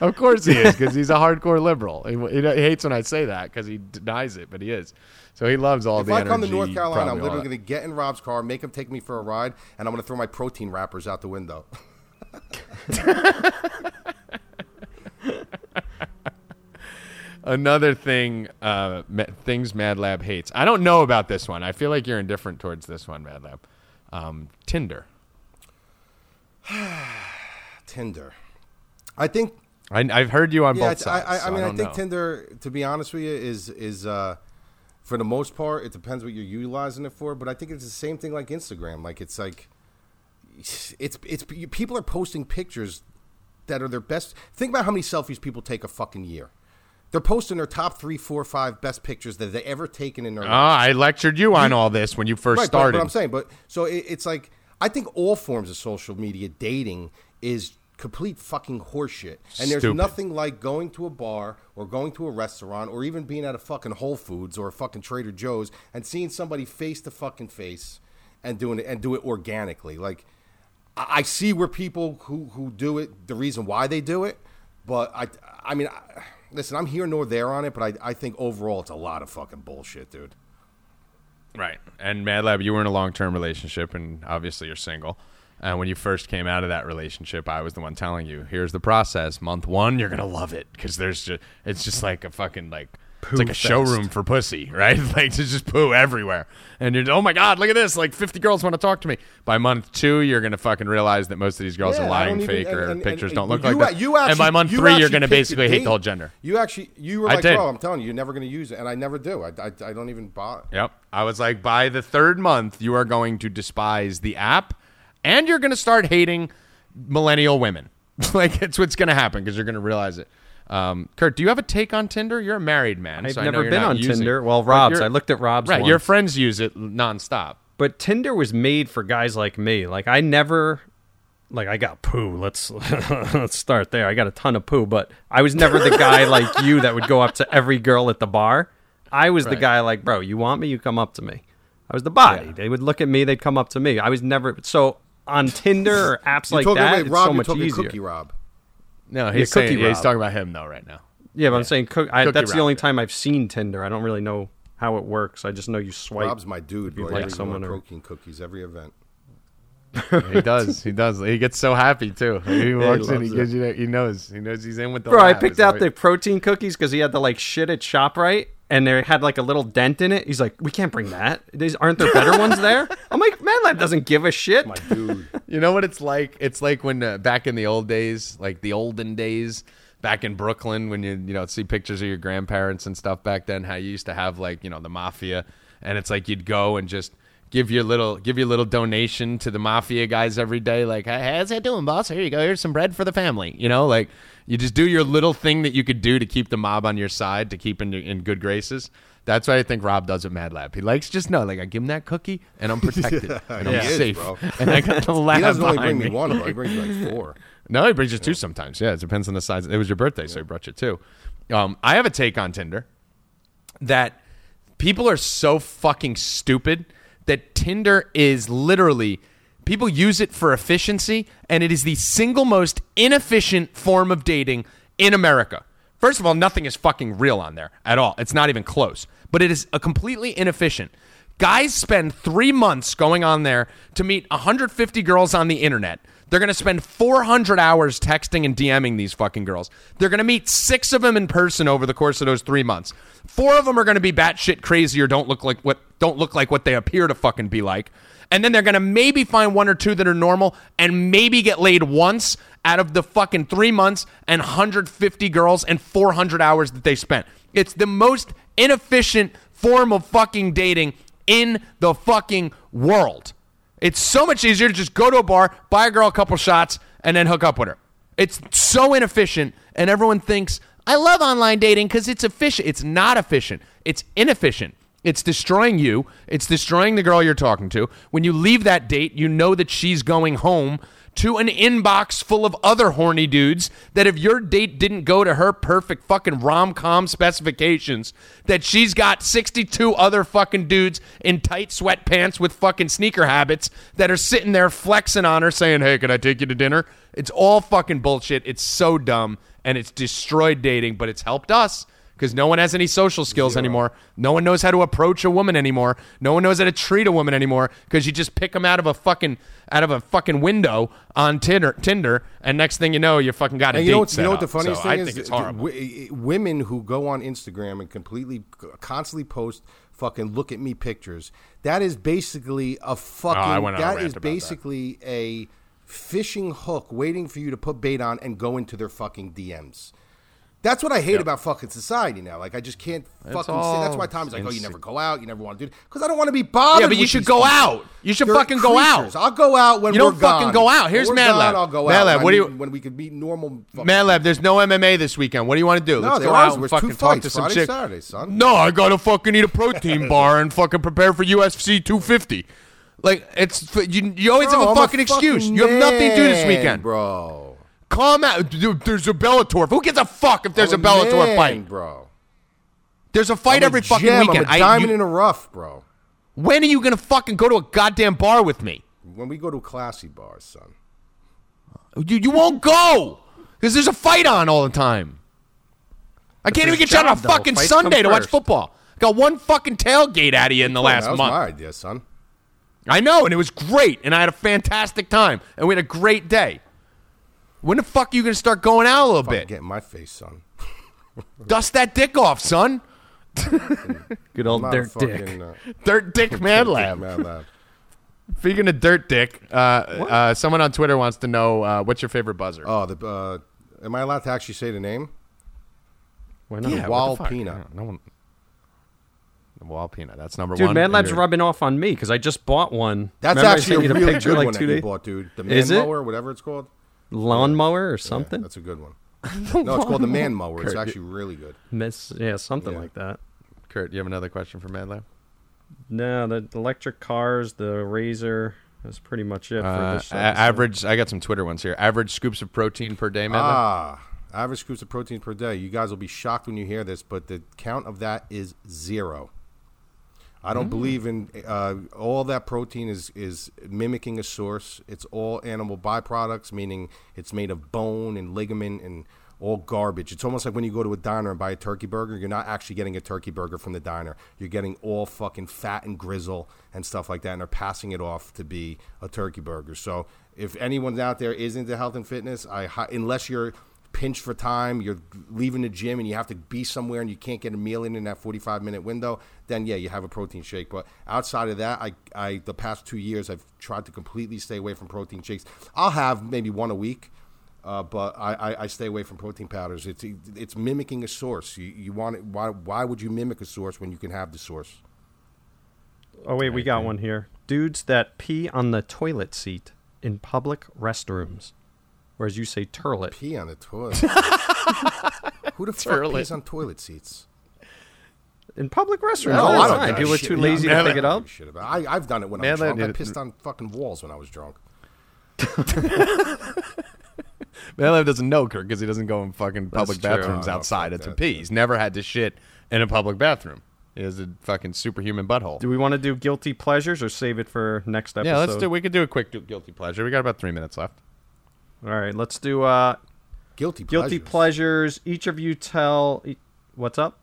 Of course he is, because he's a hardcore liberal. He, he, he hates when I say that because he denies it, but he is. So he loves all If the If I energy. come to North Carolina, I'm literally going to get in Rob's car, make him take me for a ride, and I'm going to throw my protein wrappers out the window. [laughs] Another thing, uh, things Mad Lab hates. I don't know about this one. I feel like you're indifferent towards this one, Mad Lab. Um, Tinder. [sighs] Tinder. I think I, I've heard you on yeah, both it's- I, sides. I, so I mean, I, don't think know. Tinder, to be honest with you, is is uh, for the most part, it depends what you're utilizing it for. But I think it's the same thing like Instagram. Like it's like [sighs] it's it's people are posting pictures that are their best. Think about how many selfies people take a fucking year. They're posting their top three, four, five best pictures that they ever taken in their life. Ah, I lectured you on all this when you first Right, but, started. but I'm saying, but so it, it's like I think all forms of social media dating is complete fucking horseshit. And there's Stupid. nothing like going to a bar or going to a restaurant or even being at a fucking Whole Foods or a fucking Trader Joe's and seeing somebody face to fucking face and doing it and do it organically. Like I, I see where people who who do it, the reason why they do it, but I I mean. I, Listen, I'm here nor there on it, but I, I think overall it's a lot of fucking bullshit, dude. Right. And Mad Lab, you were in a long term relationship, and obviously you're single. And when you first came out of that relationship, I was the one telling you, "Here's the process. Month one, you're gonna love it because there's just it's just like a fucking like it's like a fest. showroom for pussy, [laughs] right? [laughs] like there's just poo everywhere, and you're oh my god, look at this! Like 50 girls want to talk to me. By month two, you're gonna fucking realize that most of these girls Yeah, are lying, even- fake, and- or and- pictures and don't look you, like that. You actually, and by month you three, you're gonna basically hate the whole gender. You actually, you were I like, did. bro, I'm telling you, you're never going to use it, and I never do. I, I, I don't even buy. Yep. I was like, by the third month, you are going to despise the app and you're going to start hating millennial women. [laughs] like, it's what's going to happen because you're going to realize it. Um, Kurt, do you have a take on Tinder? You're a married man. I've so I know never you're been not on using- Tinder. Well, Rob's. I looked at Rob's. Right. Your friends use it nonstop. But Tinder was made for guys like me. Like I never like I got poo. Let's [laughs] let's start there. I got a ton of poo, but I was never the guy [laughs] like you that would go up to every girl at the bar. I was the guy like, "Bro, you want me? You come up to me." I was the body. Yeah. They would look at me, they'd come up to me. I was never so on Tinder or apps You're like talking that. about it's so you're much talking easier. Cookie Rob. No, he's, saying, Cookie yeah, he's talking about him, though, right now. Yeah, but I'm saying cook, I, Cookie that's the only yeah. time I've seen Tinder. I don't really know how it works. I just know you swipe. Rob's my dude. you Bro. like someone one or- protein cookies every event. [laughs] He does. He does. He gets so happy, too. He [laughs] walks in, he loves gives you that, he knows. He knows he's in with the Bro, I picked It's out always- the protein cookies because he had the like shit at Shoprite, and they had like a little dent in it. He's like, "We can't bring that. These aren't there better ones there?" [laughs] I'm like, "Man, that doesn't give a shit." My dude. [laughs] You know what it's like? It's like when uh, back in the old days, like the olden days, back in Brooklyn, when you you know see pictures of your grandparents and stuff back then. How you used to have like you know the mafia, and it's like you'd go and just give your little give your little donation to the mafia guys every day. Like, hey, how's that doing, boss? Here you go. Here's some bread for the family. You know, like you just do your little thing that you could do to keep the mob on your side, to keep in in good graces. That's what I think Rob does at Mad Lab. He likes just know, like I give him that cookie and I'm [laughs] protected and I'm is, safe, bro. [laughs] and I got the lab He doesn't only bring me me. one, bro. He brings like [laughs] four. No, he brings you two sometimes. Yeah, it depends on the size. It was your birthday, so he brought you two. Um, I have a take on Tinder that people are so fucking stupid that Tinder is literally people use it for efficiency, and it is the single most inefficient form of dating in America. First of all, nothing is fucking real on there at all. It's not even close. But it is a completely inefficient. Guys spend three months going on there to meet 150 girls on the internet. They're going to spend 400 hours texting and DMing these fucking girls. They're going to meet six of them in person over the course of those three months. Four of them are going to be batshit crazy or don't look like what don't look like what they appear to fucking be like. And then they're going to maybe find one or two that are normal and maybe get laid once out of the fucking three months and 150 girls and 400 hours that they spent. It's the most inefficient form of fucking dating in the fucking world. It's so much easier to just go to a bar, buy a girl a couple shots, and then hook up with her. It's so inefficient, and everyone thinks I love online dating because it's efficient. It's not efficient. It's inefficient. It's destroying you. It's destroying the girl you're talking to. When you leave that date, you know that she's going home to an inbox full of other horny dudes that if your date didn't go to her perfect fucking rom-com specifications that she's got 62 other fucking dudes in tight sweatpants with fucking sneaker habits that are sitting there flexing on her saying hey can i take you to dinner? It's all fucking bullshit. It's so dumb and it's destroyed dating but it's helped us because no one has any social skills anymore. No one knows how to approach a woman anymore. No one knows how to treat a woman anymore because you just pick them out of a fucking out of a fucking window on Tinder, Tinder, and next thing you know, you fucking got a And date you know, you know what the funniest So thing I is? think it's horrible. w- eh, eh, women who go on Instagram and completely, constantly post fucking look at me pictures. That is basically a fucking. Oh, I went on a is about that. basically a fishing hook waiting for you to put bait on and go into their fucking DMs. That's what I hate about fucking society now. Like I just can't fucking. say That's why Tommy's like, "Oh, you never go out. You never want to do." it." Because I don't want to be bothered. Yeah, but you should go people. out. You should They're fucking go out. I'll go out when You don't fucking gone. go out. Here's Mad Lab. I'll go Mad out. Lab, what do you- when we could meet normal? fucking Man Lab, there's no MMA this weekend. What do you want to do? No, Let's there go out and fucking talk to some Friday, chick. Saturday, son. No, I gotta fucking eat a protein [laughs] bar and fucking prepare for UFC 250. Like it's you. You always Bro, have a fucking excuse. You have nothing to do this weekend. bro. Calm out. Dude, there's a Bellator. Who gives a fuck if there's a I'm Bellator man, fight? bro. There's a fight I'm every a fucking gem. weekend. I'm a I- diamond you- in a rough, bro. when are you gonna fucking go to a goddamn bar with me? When we go to classy bars, son. You you won't go because there's a fight on all the time. I can't even get you on a though. fucking Fights Sunday to watch football. Got one fucking tailgate out of you in the last that was month. my idea, son. I know, and it was great, and I had a fantastic time, and we had a great day. When the fuck are you gonna start going out a little Fucking bit? get in my face, son. Dust that dick off, son. [laughs] Good old Not a dirt dick. fucking, uh, Dirt dick man lab. Mad Lab. Speaking of dirt dick, uh, uh, someone on Twitter wants to know uh, what's your favorite buzzer. Oh, the. Uh, am I allowed to actually say the name? Why not? Yeah, what Wall? Peanut. No one. The Wall peanut. That's number Dude, one. Mad And Lab's you're- rubbing off on me because I just bought one. That's Remember I actually sent a the really picture good like one two that you days- bought, dude. The Is man it? mower, whatever it's called. Lawnmower or Yeah, something. that's a good one. [laughs] no, it's called the man mower. It's actually really good. Miss, yeah, something Yeah. like that. Kurt, you have another question for Mad Lab? No, the electric cars, the razor. That's pretty much it for Uh, this. a- episode. average. I got some Twitter ones here. Average scoops of protein per day, Mad Lab. Ah, average scoops of protein per day. You guys will be shocked when you hear this, but the count of that is zero. I don't believe in uh, all that protein is is mimicking a source. It's all animal byproducts, meaning it's made of bone and ligament and all garbage. It's almost like when you go to a diner and buy a turkey burger, you're not actually getting a turkey burger from the diner. You're getting all fucking fat and grizzle and stuff like that, and they're passing it off to be a turkey burger. So if anyone out there is into health and fitness, I unless you're pinched for time, you're leaving the gym and you have to be somewhere and you can't get a meal in in that 45 minute window, then yeah, you have a protein shake. But outside of that, I, I the past two years I've tried to completely stay away from protein shakes. I'll have maybe one a week. Uh, but I, I, I stay away from protein powders. It's it's mimicking a source. You, you want it, why why would you mimic a source when you can have the source? Oh wait, we got one here. Dudes that pee on the toilet seat in public restrooms, whereas you say turlet. Pee on the toilet. [laughs] Who the fuck Turlet. pees on toilet seats? In public restrooms, No, all I the don't time. give a People are too lazy man, to pick it up. shit about it. I, I've done it when Man, I was that drunk. I pissed on fucking walls when I was drunk. [laughs] Mad Lab doesn't know Kurt because he doesn't go in fucking public true. bathrooms no, outside fuck to pee. He's never had to shit in a public bathroom. He has a fucking superhuman butthole. Do we want to do guilty pleasures or save it for next episode? yeah, let's do. We could do a quick guilty pleasure. We got about three minutes left. All right, let's do uh, Guilty guilty pleasures. pleasures. Each of you tell. e- What's up?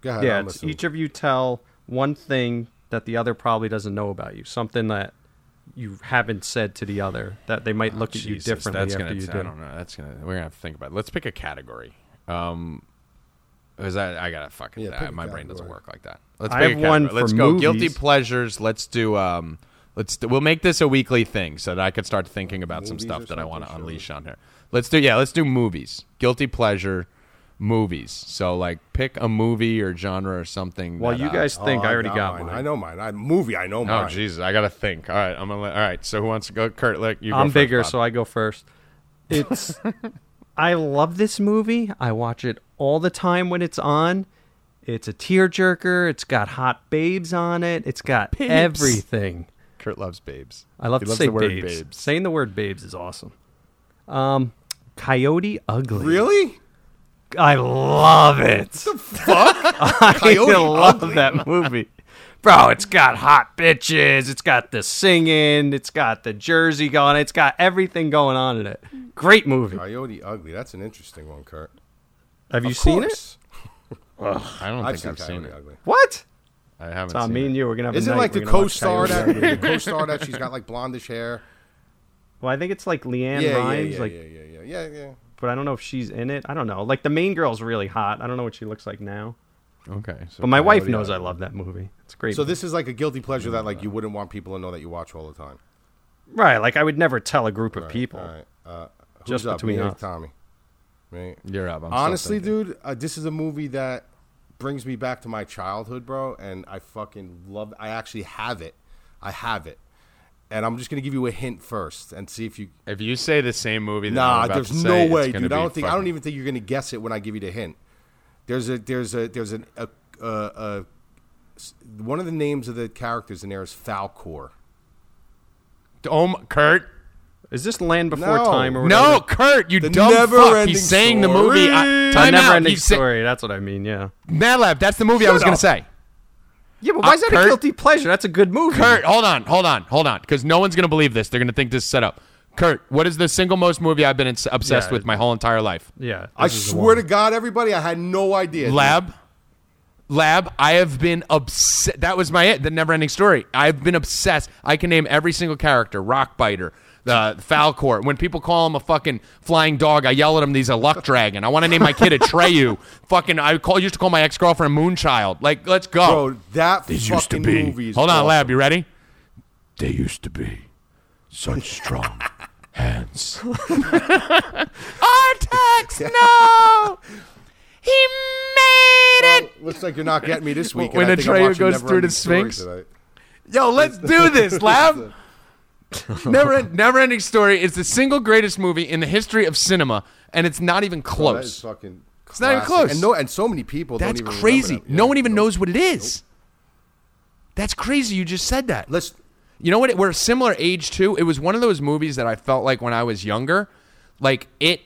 Go ahead, yeah, it's listening. each of you tell one thing that the other probably doesn't know about you. Something that you haven't said to the other that they might look at you differently that's after gonna, you I do. don't know. That's gonna. We're gonna have to think about it. Let's pick a category. Um, is that I gotta fucking. Yeah, that- pick a my brain doesn't work like that. Let's I pick a have one. Let's for go guilty pleasures. Let's do. Um, let's. Do, we'll make this a weekly thing so that I could start thinking about some stuff that I want to something, unleash on here. Let's do. Yeah, let's do movies. Guilty pleasure. Movies. So like, pick a movie or genre or something. Well, that, you uh, guys Oh, think I already got mine. one. I know mine. I movie. I know mine. Oh. Jesus, I gotta think. All right, I'm gonna. All right, so who wants to go? Kurt, look, you. go I'm first, bigger, Bob. so I go first. It's [laughs] I love this movie. I watch it all the time when it's on. It's a tearjerker. It's got hot babes on it. It's got Babes. everything. Kurt loves babes. I love he to loves say the word babes. babes. Saying the word babes is awesome. Um, Coyote Ugly. Really? I love it. Fuck. [laughs] I Coyote love Ugly. that movie. Bro, it's got hot bitches. It's got the singing. It's got the jersey going. It's got everything going on in it. Great movie. Coyote Ugly. That's an interesting one, Kurt. Have you Of seen it? course. I don't I've think seen I've seen it. Ugly. What? I haven't Tom, seen me it. and you, we're gonna have. Is a it night. like the We're gonna co-star that the [laughs] co-star that she's got like blondish hair? Well, I think it's like Leanne yeah, yeah, Rhymes, yeah, like, yeah, yeah, yeah, yeah, yeah. but I don't know if she's in it. I don't know. Like the main girl's really hot. I don't know what she looks like now. Okay. So But my wife Coyote knows I love that movie. It's great. So this is like a guilty pleasure that like you wouldn't want people to know that you watch all the time. right? Like I would never tell a group of people. All right. Uh, who's Just up? between Me or us. Tommy. Right. you're up. I'm Honestly, dude, uh, this is a movie that brings me back to my childhood, bro, and I fucking love. I actually have it. I have it, and I'm just gonna give you a hint first and see if you. If you say the same movie, that Nah, about there's to say, no it's way, dude. I don't think. I don't even think you're gonna guess it when I give you the hint. There's a. There's a. There's an. A, a, a, one of the names of the characters in there is Falkor. Oh, Kurt. Is this Land Before No. Time or whatever? No, Kurt, you The dumb fuck. Never-Ending He's saying the movie. I, Story. A time out. never-ending He's say- story. That's what I mean. Yeah. Mad Lab. That's the movie I was going up. to say. Yeah, but why Uh, is that Kurt- a guilty pleasure? That's a good movie. Kurt, hold on, hold on, hold on, because no one's going to believe this. They're going to think this is set up. Kurt, what is the single most movie I've been ins- obsessed Yeah. with my whole entire life? Yeah. I this is the swear one. to God, everybody, I had no idea. Lab. Lab, I have been obsessed. That was my it, the never ending story. I've been obsessed. I can name every single character Rockbiter, the Falkor. When people call him a fucking flying dog, I yell at him, he's a luck dragon. I want to name my kid a Atreyu. [laughs] fucking, I call, used to call my ex girlfriend Moonchild. Like, let's go. Bro, that These fucking used to be. movie is Hold on, awesome. Lab, you ready? They used to be such strong [laughs] hands. [laughs] Artax, no! He made it! Looks like you're not getting me this week. When and I Atreyu goes through the Sphinx. Yo, let's do this, Lab. [laughs] Never, Never Ending Story is the single greatest movie in the history of cinema, and it's not even That is close. fucking. It's not even close. And no, and so many people. That's don't even crazy. that. No one even Nope. knows what it is. That's crazy. You just said that. Let's. You know what? We're a similar age too. It was one of those movies that I felt like when I was younger, like it,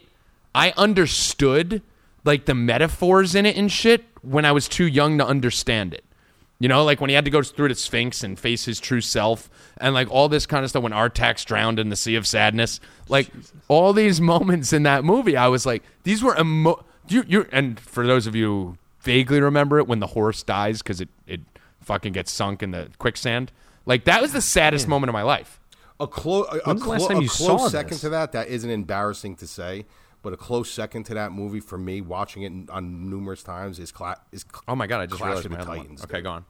I understood like the metaphors in it and shit when I was too young to understand it. You know, like when he had to go through the Sphinx and face his true self, and like all this kind of stuff when Artax drowned in the Sea of Sadness, like all these [laughs] moments in that movie, I was like, these were emo. You, you, and for those of you who vaguely remember it, when the horse dies because it it fucking gets sunk in the quicksand, like that was the saddest moment of my life. A, clo- a, a, When's the last clo- a close second this? to that. That isn't embarrassing to say, but a close second to that movie for me, watching it on numerous times, is Cla- is Oh my god, I just Clash realized of my the other one. Titans. Okay, dude.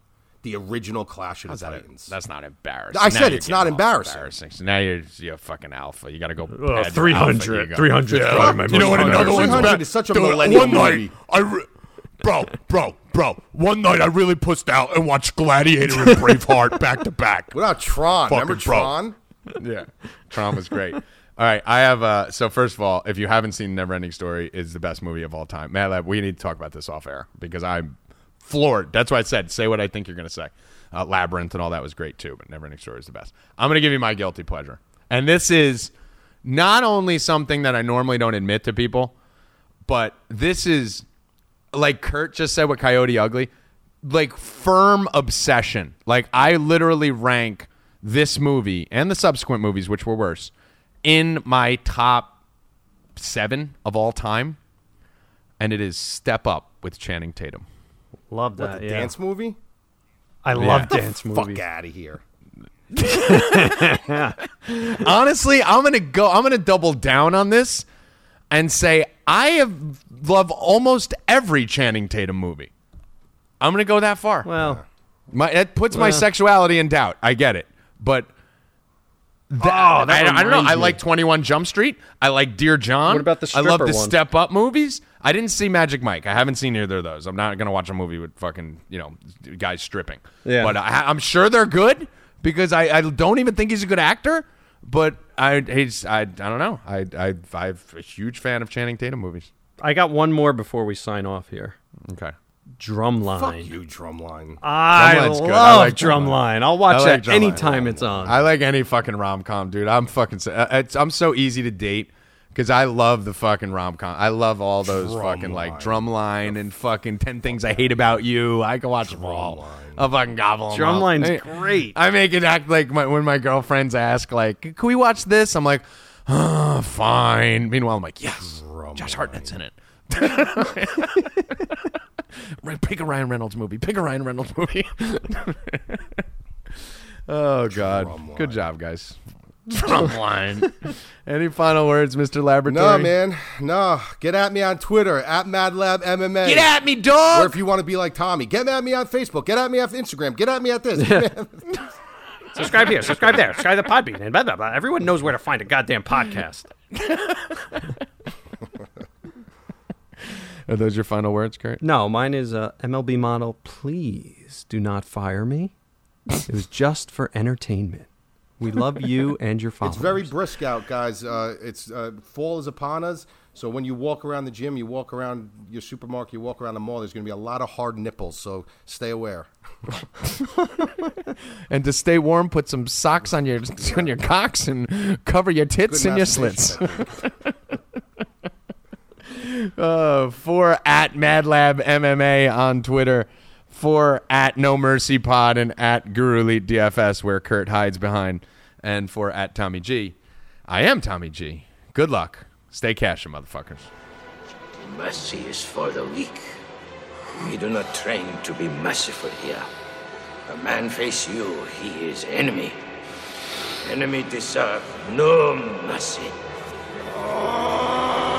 Go on. the original Clash of the that? Titans. That's not embarrassing. I Now said it's not getting all embarrassing. embarrassing. So now you're, you're a fucking alpha. You got to go. Uh, pad your 300. alpha 300 Yeah. probably my You know what? Another one's 300 bad. is such a Dude, millennial one night, movie. I re- bro, bro, bro. One night I really pushed out and watched Gladiator and Braveheart [laughs] back to back. What about Tron? Fucking Remember bro. Tron? yeah, Tron was great. All right, I have. Uh, so first of all, if you haven't seen Neverending Story, is the best movie of all time. Mad Lab, we need to talk about this off air because I'm floored. That's why I said say what I think you're going to say. Uh, Labyrinth and all that was great too, but Neverending Story is the best. I'm going to give you my guilty pleasure, and this is not only something that I normally don't admit to people, but this is like Kurt just said with Coyote Ugly, like firm obsession. Like I literally rank this movie and the subsequent movies, which were worse, in my top seven of all time, and it is Step Up with Channing Tatum. Love What that. the yeah. dance movie? I love dance Fuck movies. Fuck out of here. [laughs] Honestly, I'm gonna go. I'm gonna double down on this and say I have love almost every Channing Tatum movie. I'm gonna go that far. Well, My it puts my sexuality in doubt. I get it, but that, Oh, that I, I don't know. reminds I like Twenty One Jump Street. I like Dear John. What about the I love the one? Step Up movies. I didn't see Magic Mike. I haven't seen either of those. I'm not gonna watch a movie with fucking you know guys stripping. Yeah. but I, I'm sure they're good because I, I don't even think he's a good actor. But I he's I I don't know. I I I'm a huge fan of Channing Tatum movies. I got one more before we sign off here. Okay. Drumline. Fuck you, drumline. I Drumline's love good. I like Drumline. I'll watch I like that Drumline. anytime it's on. I like any fucking rom com, dude. I'm fucking. so- uh, It's, I'm so easy to date because I love the fucking rom com. I love all those fucking like Drumline. Drumline and fucking Ten Things I Hate About You. I can watch them all. Drumline. I'll fucking gobble them Drumline's up. great. I make it act like my, when my girlfriends ask like, "Can we watch this?" I'm like, oh, "Fine." Meanwhile, I'm like, "Yes, Josh Hartnett's in it." [laughs] Right, pick a Ryan Reynolds movie. Pick a Ryan Reynolds movie. [laughs] oh God! Drumline. Good job, guys. Drumline. [laughs] Any final words, Mr. Laboratory? No, man. No. Get at me on Twitter at MadLabMMA. Get at me, dog. Or if you want to be like Tommy, get at me on Facebook. Get at me on Instagram. Get at me at this. Get at me at- subscribe here, subscribe there, subscribe to Podbean, and blah, blah, blah. Everyone knows where to find a goddamn podcast. Are those your final words, Kurt? No, mine is uh, MLB model. Please do not fire me. It was just for entertainment. We love you [laughs] and your followers. It's very brisk out, guys. Uh, it's uh, fall is upon us. So when you walk around the gym, you walk around your supermarket, you walk around the mall. There's going to be a lot of hard nipples. So stay aware. [laughs] And to stay warm, put some socks on your [laughs] on your cocks and cover your tits Good and your slits. Uh, for at MadLab MMA on Twitter, for at No Mercy Pod and at Guru Elite DFS, where Kurt hides behind, and for at Tommy G. I am Tommy G. Good luck. Stay cashing, motherfuckers. Mercy is for the weak. We do not train to be merciful here. A man face you, he is enemy. Enemy deserve no mercy. Ain't,